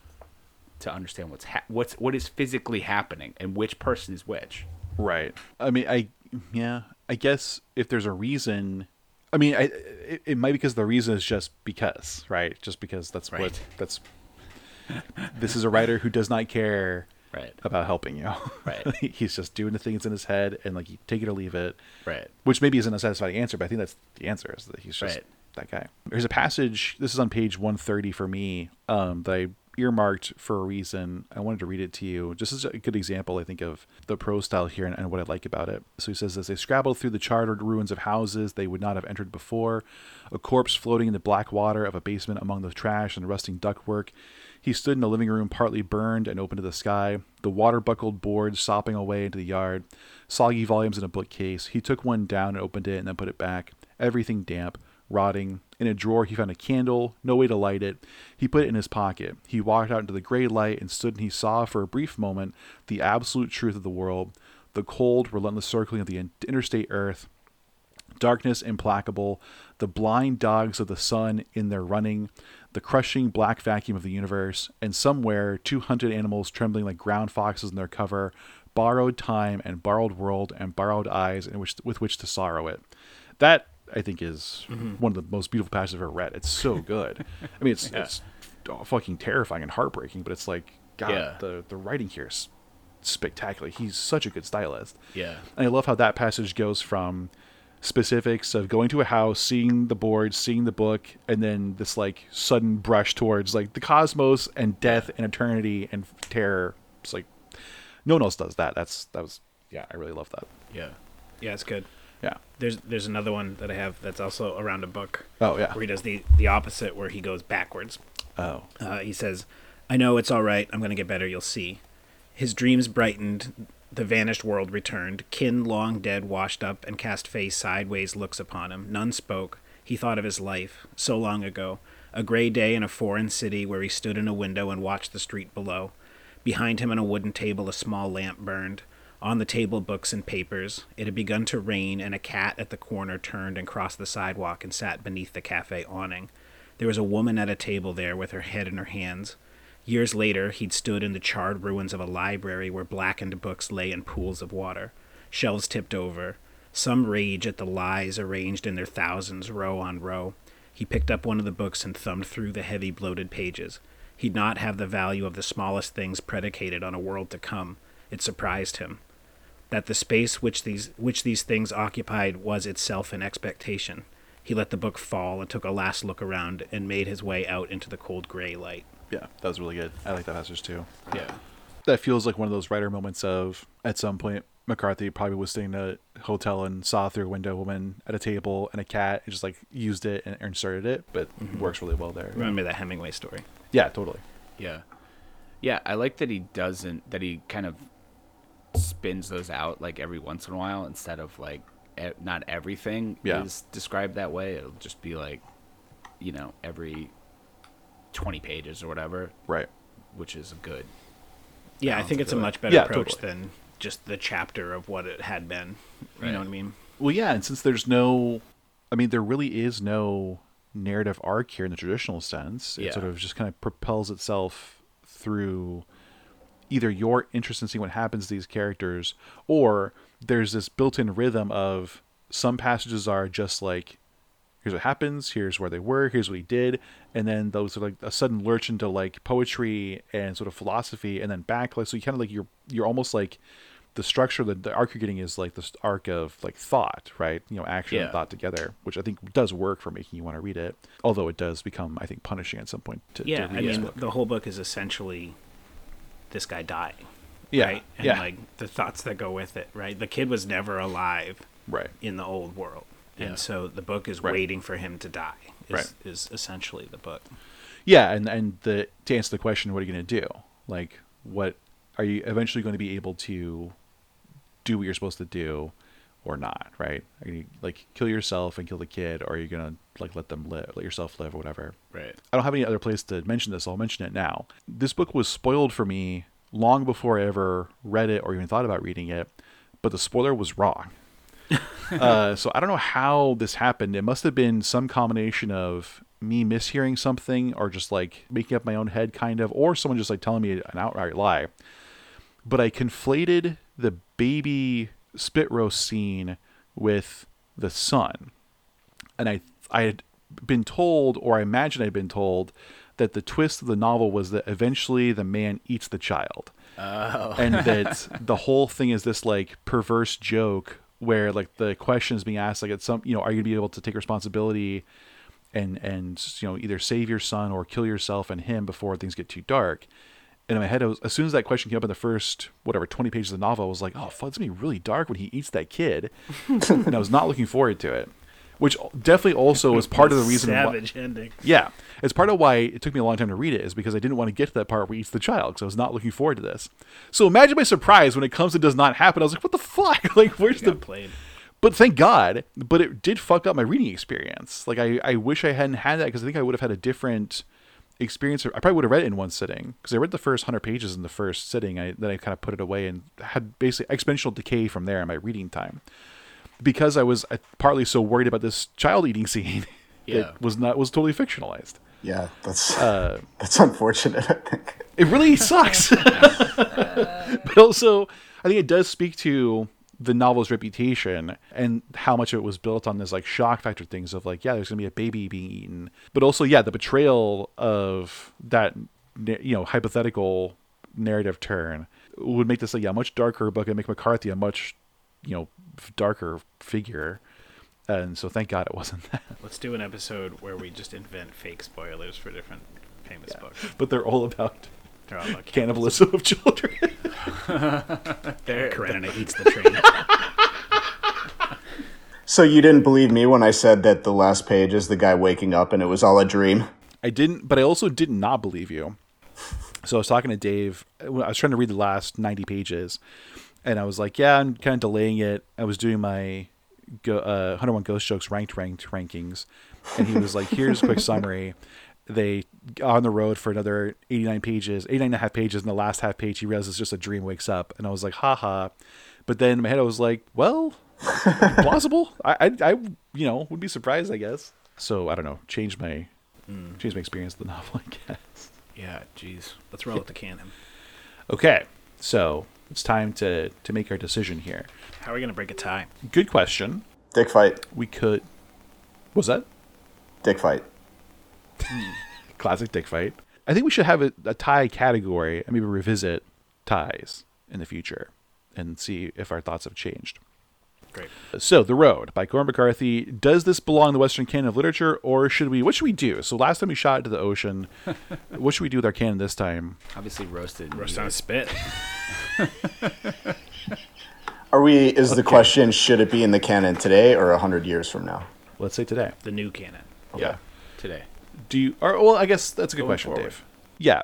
to understand what's ha- what's what is physically happening and which person is which. Right. I mean, I yeah. I guess if there's a reason, I mean, I it, it might be because the reason is just because, right? Just because that's what Right. that's. this is a writer who does not care Right. about helping you. <laughs> Right. He's just doing the things in his head, and like you take it or leave it. Right. Which maybe isn't a satisfying answer, but I think that's the answer is that he's just Right. that guy. There's a passage. This is on page 130 for me. Um, that I earmarked for a reason. I wanted to read it to you. Just as a good example, I think of the prose style here and, and what I like about it. So he says As They scrabbled through the charred ruins of houses they would not have entered before. A corpse floating in the black water of a basement among the trash and rusting ductwork. He stood in a living room partly burned and open to the sky, the water buckled boards sopping away into the yard, soggy volumes in a bookcase. He took one down and opened it and then put it back, everything damp, rotting. In a drawer, he found a candle, no way to light it. He put it in his pocket. He walked out into the gray light and stood and he saw for a brief moment the absolute truth of the world, the cold, relentless circling of the intestate earth, darkness implacable, the blind dogs of the sun in their running, the crushing black vacuum of the universe, and somewhere two hunted animals trembling like ground foxes in their cover, borrowed time and borrowed world and borrowed eyes in which with which to sorrow it. That I think is mm-hmm. one of the most beautiful passages I've ever read. It's so <laughs> good. I mean, it's it's fucking terrifying and heartbreaking, but it's like God, Yeah. the the writing here is spectacular. He's such a good stylist. Yeah. And I love how that passage goes from specifics of going to a house, seeing the board, seeing the book, and then this like sudden brush towards like the cosmos and death and eternity and terror. It's like no one else does that. That's that was yeah, I really love that. Yeah. Yeah, it's good. Yeah. There's there's another one that I have that's also around a book. Oh, yeah. Where he does the the opposite, where he goes backwards. Oh. Uh, he says, "I know it's all right. I'm to get better. You'll see." His dreams brightened. The vanished world returned. Kin long dead washed up and cast face sideways looks upon him. None spoke. He thought of his life so long ago, a gray day in a foreign city where he stood in a window and watched the street below. Behind him on a wooden table, a small lamp burned. On the table, books and papers. It had begun to rain, and a cat at the corner turned and crossed the sidewalk and sat beneath the cafe awning. There was a woman at a table there with her head in her hands. Years later, he'd stood in the charred ruins of a library where blackened books lay in pools of water, shelves tipped over. Some rage at the lies arranged in their thousands, row on row. He picked up one of the books and thumbed through the heavy, bloated pages. He'd not have the value of the smallest things predicated on a world to come. It surprised him that the space which these which these things occupied was itself an expectation. He let the book fall and took a last look around and made his way out into the cold gray light. Yeah, that was really good. I like that passage too. Yeah. that feels like one of those writer moments of at some point McCarthy probably was staying in a hotel and saw through a window a woman at a table and a cat and just like used it and inserted it, but it works really well there. Remember that Hemingway story? Yeah, totally. Yeah. Yeah, I like that he doesn't that he kind of spins those out like every once in a while instead of like e- not everything Yeah. is described that way. It'll just be like you know, every 20 pages or whatever, Right. which is good. Yeah, I think it's a much better Yeah, approach totally. than just the chapter of what it had been. You Right. know what I mean? Well, yeah, and since there's no, I mean, there really is no narrative arc here in the traditional sense. It Yeah. sort of just kind of propels itself through either your interest in seeing what happens to these characters, or there's this built-in rhythm of some passages are just like, here's what happens, here's where they were, here's what he did, and then those are like a sudden lurch into like poetry and sort of philosophy, and then back. Like so, you kind of like you're you're almost like the structure that the arc you're getting is like this arc of like thought, right? You know, action and thought together, which I think does work for making you want to read it. Although it does become, I think, punishing at some point. To, to Yeah, read I mean, the whole book is essentially this guy dying. yeah, Right? And yeah, like the thoughts that go with it, right? The kid was never alive right, in the old world. Yeah. And so the book is Right. waiting for him to die. Is, Right. is essentially the book. yeah, and and the to answer the question, what are you going to do? Like, what are you eventually going to be able to do what you're supposed to do, or not? Right? Are you like kill yourself and kill the kid, or are you going to like let them live, let yourself live, or whatever? Right. I don't have any other place to mention this. so I'll mention it now. This book was spoiled for me long before I ever read it or even thought about reading it, but the spoiler was wrong. Uh, so I don't know how this happened. It must have been some combination of me mishearing something or just like making up my own head, kind of, or someone just like telling me an outright lie. But I conflated the baby spit roast scene with the son and I I had been told, or I imagine I'd been told, that the twist of the novel was that eventually the man eats the child, and that <laughs> the whole thing is this like perverse joke where like the question is being asked like at some you know are you gonna be able to take responsibility and and you know either save your son or kill yourself and him before things get too dark. And in my head, was, as soon as that question came up in the first whatever twenty pages of the novel, I was like, "Oh, fuck, it's gonna be really dark when he eats that kid," <laughs> and I was not looking forward to it. Which definitely also is part of the reason. why- Savage ending. yeah, it's part of why it took me a long time to read it is because I didn't want to get to that part where he eats the child because I was not looking forward to this. So imagine my surprise when it comes and does not happen. I was like, "What the fuck? <laughs> like, where's the?" plane? But thank God. But it did fuck up my reading experience. Like I, I wish I hadn't had that because I think I would have had a different experience. I probably would have read it in one sitting because I read the first hundred pages in the first sitting. I then I kind of put it away and had basically exponential decay from there in my reading time because I was partly so worried about this child eating scene. <laughs> Yeah. It was not was totally fictionalized. Yeah, that's Uh, that's unfortunate. I think. It really sucks. <laughs> <laughs> but also, I think it does speak to the novel's reputation and how much of it was built on this like shock factor things of like, yeah, there's gonna be a baby being eaten, but also, yeah, the betrayal of that, you know, hypothetical narrative turn would make this a yeah much darker book and make McCarthy a much, you know, darker figure. And so, thank God it wasn't <laughs> that. Let's do an episode where we just invent fake spoilers for different famous books. But they're all about They're all about cannibalism of children. <laughs> There, Karenina eats the train. <laughs> So you didn't believe me when I said that the last page is the guy waking up and it was all a dream. I didn't, but I also did not believe you. So I was talking to Dave. Uh, I was trying to read the last 90 pages, and I was like, yeah, I'm kind of delaying it. I was doing my go, uh, 101 Ghost Jokes ranked ranked rankings, and he was like, here's a quick <laughs> summary. They are on the road for another 89 pages, 89 and a half pages, and the last half page, he realizes it's just a dream wakes up. And I was like, haha. But then in my head, I was like, well, <laughs> plausible. I, I, I, you know, would be surprised, I guess. So I don't know. Change my, change my experience of the <laughs> novel, I guess. yeah, jeez. Let's roll with the canon. Okay, so it's time to to make our decision here. How are we going to break a tie? Good question. Dick fight. We could. Was that Dick fight. Hmm. classic dick fight? I think we should have a, a tie category and maybe revisit ties in the future and see if our thoughts have changed. Great. So, The Road by Cormac McCarthy. Does this belong in the Western canon of literature, or should we? What should we do? So, last time we shot into the ocean, <laughs> what should we do with our canon this time? Obviously roasted. and Roast on a spit. <laughs> Are we? Is the question should it be in the canon today or a hundred years from now? Let's say today. The new canon. Yeah. today. Do you? Or well, I guess that's a good Going question, forward. Dave. Yeah.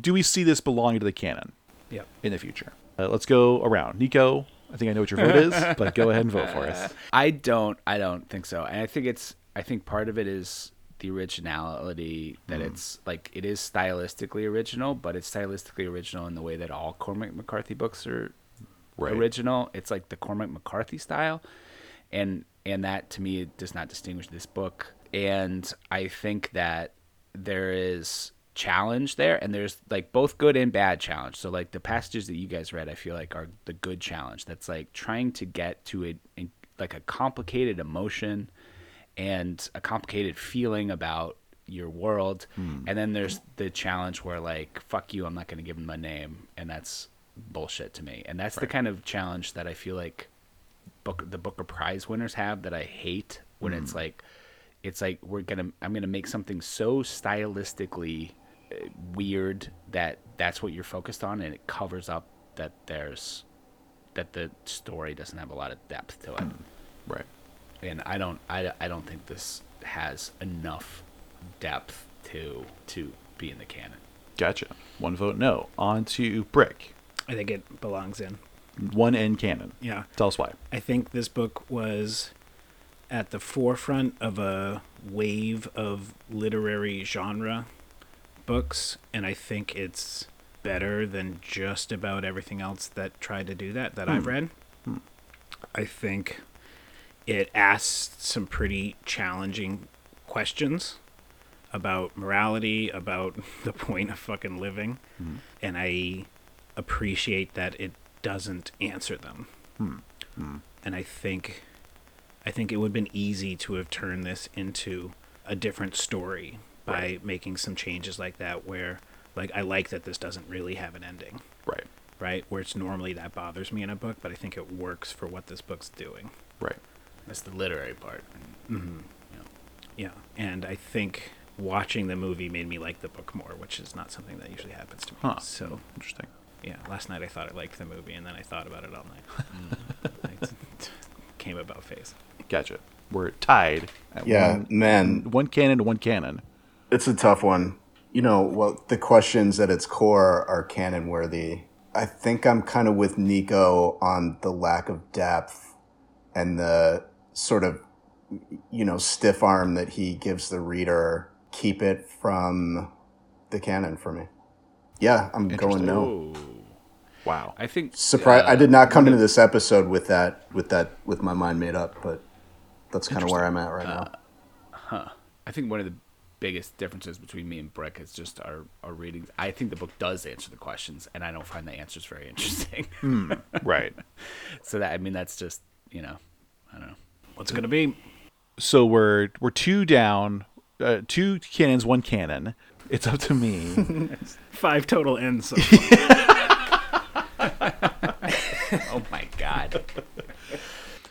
Do we see this belonging to the canon Yeah. in the future? Uh, let's go around. Nico, I think I know what your vote is, but go ahead and vote for us. <laughs> I don't. I don't think so. And I think it's. I think part of it is the originality that hmm. it's like it is stylistically original, but it's stylistically original in the way that all Cormac McCarthy books are Right. original. It's like the Cormac McCarthy style, and and that to me does not distinguish this book. And I think that there is challenge there, and there's like both good and bad challenge. So like the passages that you guys read, I feel like are the good challenge. That's like trying to get to a, a like a complicated emotion and a complicated feeling about your world. Hmm. And then there's the challenge where like fuck you, I'm not going to give him my name, and that's bullshit to me. And that's the kind of challenge that I feel like book the Booker Prize winners have that I hate when it's hmm. like it's like we're gonna I'm gonna make something so stylistically weird that that's what you're focused on, and it covers up that there's that the story doesn't have a lot of depth to it. Mm-hmm. Right. And I don't I, I don't think this has enough depth to to be in the canon. Gotcha. One vote no. On to Brick. I think it belongs in. One in canon. Yeah. Tell us why. I think this book was at the forefront of a wave of literary genre books, and I think it's better than just about everything else that tried to do that that I've hmm. read. Hmm. I think it asks some pretty challenging questions about morality, about <laughs> the point of fucking living, hmm. and I appreciate that it doesn't answer them. And I think I think it would have been easy to have turned this into a different story by making some changes like that where like I like that this doesn't really have an ending, Right. right? Where it's normally that bothers me in a book, but I think it works for what this book's doing. Right. That's the literary part. Mm-hmm. Yeah, yeah. and I think watching the movie made me like the book more, which is not something that usually happens to me. Huh. So Interesting. yeah, last night I thought I liked the movie, and then I thought about it all night. <laughs> I t- came about face. Gotcha. We're tied. At Yeah, One, man, one cannon to one canon. It's a tough one. You know, well, the questions at its core are canon worthy. I think I'm kind of with Nico on the lack of depth and the sort of, you know, stiff arm that he gives the reader. Keep it from the canon for me. Yeah, I'm going no. Oh, Wow. I think Surprise! uh, I did not come into this episode with that, with that, with my mind made up, but that's kind of where I'm at right now. Huh. I think one of the biggest differences between me and Brick is just our, our readings. I think the book does answer the questions, and I don't find the answers very <laughs> interesting. right. <laughs> so that I mean, that's just you know, I don't know. What's gonna be? So we're we're two down, uh, two cannons, one cannon. It's up to me. <laughs> Five total ends. So Oh my god.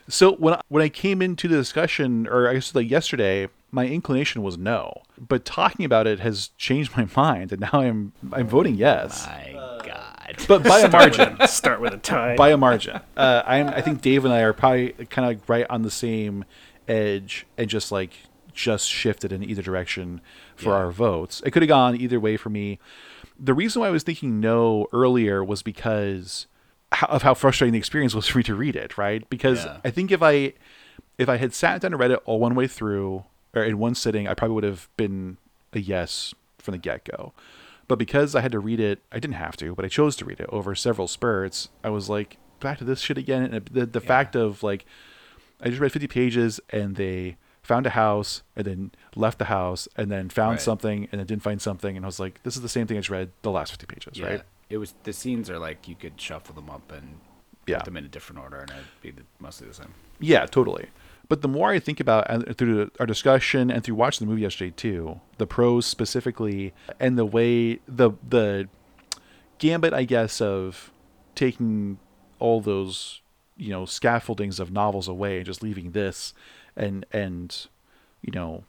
so when I, when I came into the discussion, or I guess like yesterday, my inclination was no, but talking about it has changed my <laughs> mind, and now I'm I'm voting yes, My god. but by a margin. start with a tie. by a margin. Uh, I'm, I think Dave and I are probably kind of like right on the same edge and just like just shifted in either direction for Yeah. our votes. It could have gone either way for me. The reason why I was thinking no earlier was because of how frustrating the experience was for me to read it, right? Because Yeah. I think if I if I had sat down and read it all one way through or in one sitting, I probably would have been a yes from the get go. But because I had to read it, I didn't have to, but I chose to read it over several spurts. I was like, back to this shit again. And the the fact of like, I just read 50 pages and they found a house and then left the house and then found Right. something and then didn't find something. And I was like, this is the same thing I just read the last 50 pages, Yeah. right? It was the scenes are like you could shuffle them up and Yeah. put them in a different order, and it'd be the, mostly the same. Yeah, totally. But the more I think about and through our discussion and through watching the movie yesterday too, the prose specifically, and the way the the gambit, I guess, of taking all those you know scaffoldings of novels away and just leaving this and and you know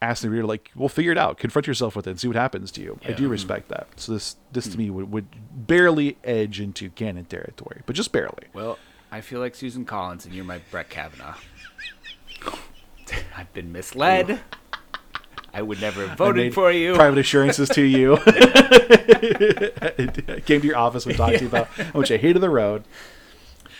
asking the reader like well figure it out. Confront yourself with it and see what happens to you. I do respect that. So this this to hmm. me would, would barely edge into canon territory but just barely. Well, I feel like Susan Collins, and you're my Brett Kavanaugh. I've been misled. I would never have voted for you. private assurances to you I <laughs> came to your office and talked to you about how much i hated the road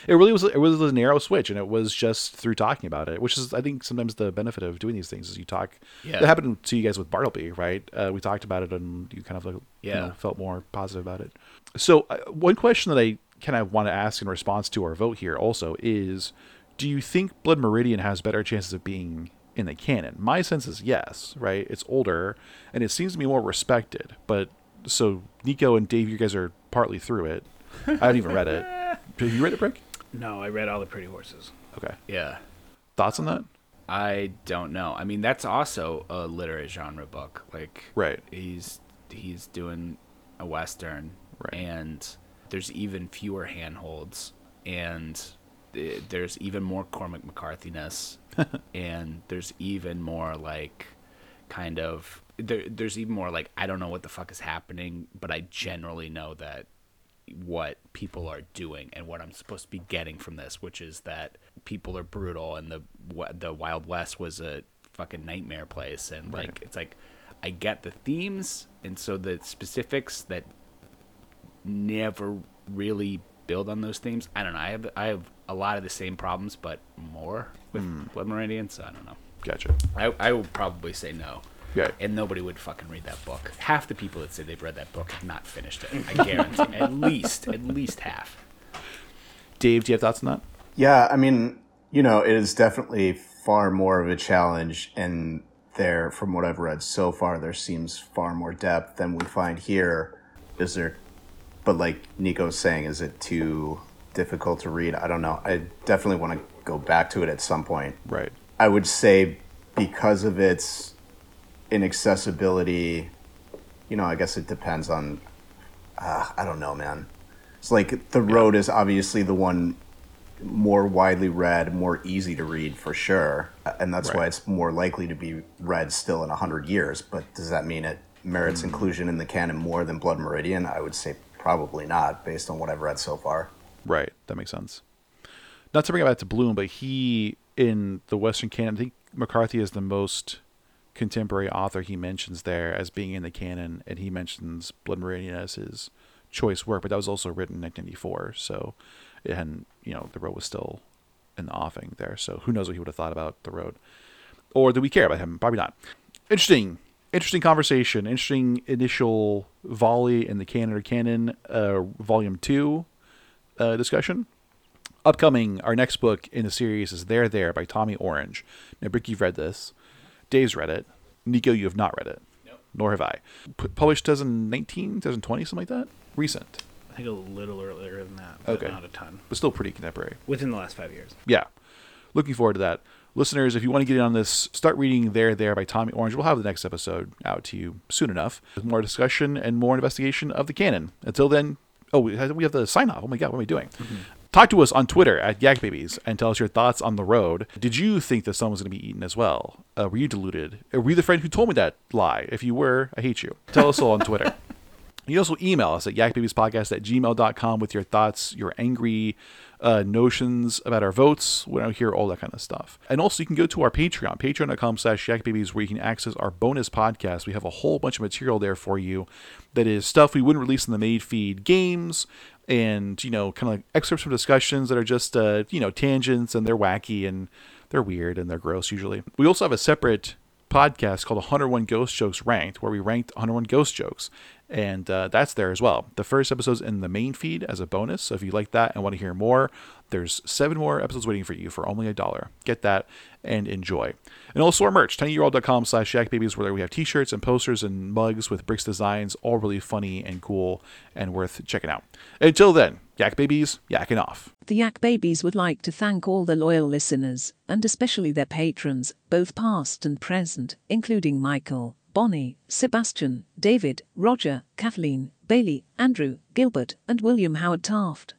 it really was it was a narrow switch and it was just through talking about it which is i think sometimes the benefit of doing these things is you talk Yeah. that happened to you guys with bartleby right uh, we talked about it and you kind of like you Yeah. know, felt more positive about it so uh, one question that i kind of want to ask in response to our vote here also is do you think blood meridian has better chances of being in the canon my sense is yes right it's older and it seems to be more respected but so nico and dave you guys are partly through it i haven't even read it <laughs> have you read it brick No, I read all the Pretty Horses. Okay. Yeah. Thoughts on that? I don't know. I mean, that's also a literary genre book. Like, Right. He's he's doing a western, Right. and there's even fewer handholds, and th- there's even more Cormac McCarthy-ness, <laughs> and there's even more like, kind of there. There's even more like I don't know what the fuck is happening, but I generally know that what people are doing and what I'm supposed to be getting from this, which is that people are brutal and the the Wild West was a fucking nightmare place, and like it's like I get the themes, and so the specifics that never really build on those themes. I don't know. I have I have a lot of the same problems, but more with hmm. Blood Meridian. So I don't know. Gotcha. I I would probably say no. Yeah. And nobody would fucking read that book. Half the people that say they've read that book have not finished it. I guarantee. <laughs> at least, at least half. Dave, do you have thoughts on that? Yeah, I mean, you know, it is definitely far more of a challenge, and there, from what I've read so far, there seems far more depth than we find here. Is there? But like Nico's saying, is it too difficult to read? I don't know. I definitely want to go back to it at some point. Right. I would say because of its inaccessibility, you know, I guess it depends on. Uh, I don't know, man. It's like the road is obviously the one more widely read, more easy to read for sure, and that's why it's more likely to be read still in a hundred years. But does that mean it merits inclusion in the canon more than Blood Meridian? I would say probably not, based on what I've read so far. Right. That makes sense. Not to bring it back to Bloom, but he in the Western canon, I think McCarthy is the most contemporary author he mentions there as being in the canon, and he mentions Blood Meridian as his choice work, but that was also written in 1994, so hadn't, you know, the road was still in the offing there, so who knows what he would have thought about the road. Or do we care about him? Probably not. Interesting. Interesting conversation. Interesting initial volley in the canon or canon, uh, volume two uh, discussion. Upcoming, our next book in the series is There There by Tommy Orange. Now, Brick, you've read this. Dave's read it. Nico, you have not read it. No. Nor have I. P- published 2019, 2020, something like that? Recent, I think a little earlier than that, but Okay. not a ton. but still pretty contemporary. Within the last five years. yeah looking forward to that listeners if you want to get in on this start reading there there by tommy orange. We'll have the next episode out to you soon enough. With more discussion and more investigation of the canon. Until then oh we have, the sign off oh my god what am i doing? Talk to us on twitter at yak babies and tell us your thoughts on the road. Did you think the son was going to be eaten as well? Uh, were you deluded? Uh, were you the friend who told me that lie? If you were i hate you. Tell us all on twitter. <laughs> You can also email us at yakbabiespodcast at gmail.com with your thoughts, your angry uh, notions about our votes. when I hear all that kind of stuff. And also, you can go to our Patreon, patreon.com slash yakbabies, where you can access our bonus podcast. We have a whole bunch of material there for you that is stuff we wouldn't release in the main feed games and, you know, kind of like excerpts from discussions that are just, uh, you know, tangents and they're wacky and they're weird and they're gross usually. We also have a separate podcast called 101 Ghost Jokes Ranked, where we ranked 101 ghost jokes. And uh, that's there as well. The first episode's in the main feed as a bonus. So if you like that and want to hear more, there's seven more episodes waiting for you for only a dollar. Get that and enjoy. And also our merch, tinyurl.com slash yakbabies, where we have t-shirts and posters and mugs with Bricks designs, all really funny and cool and worth checking out. Until then, yak babies, yakking off. The Yak Babies would like to thank all the loyal listeners, and especially their patrons, both past and present, including Michael, Bonnie, Sebastian, David, Roger, Kathleen, Bailey, Andrew, Gilbert, and William Howard Taft.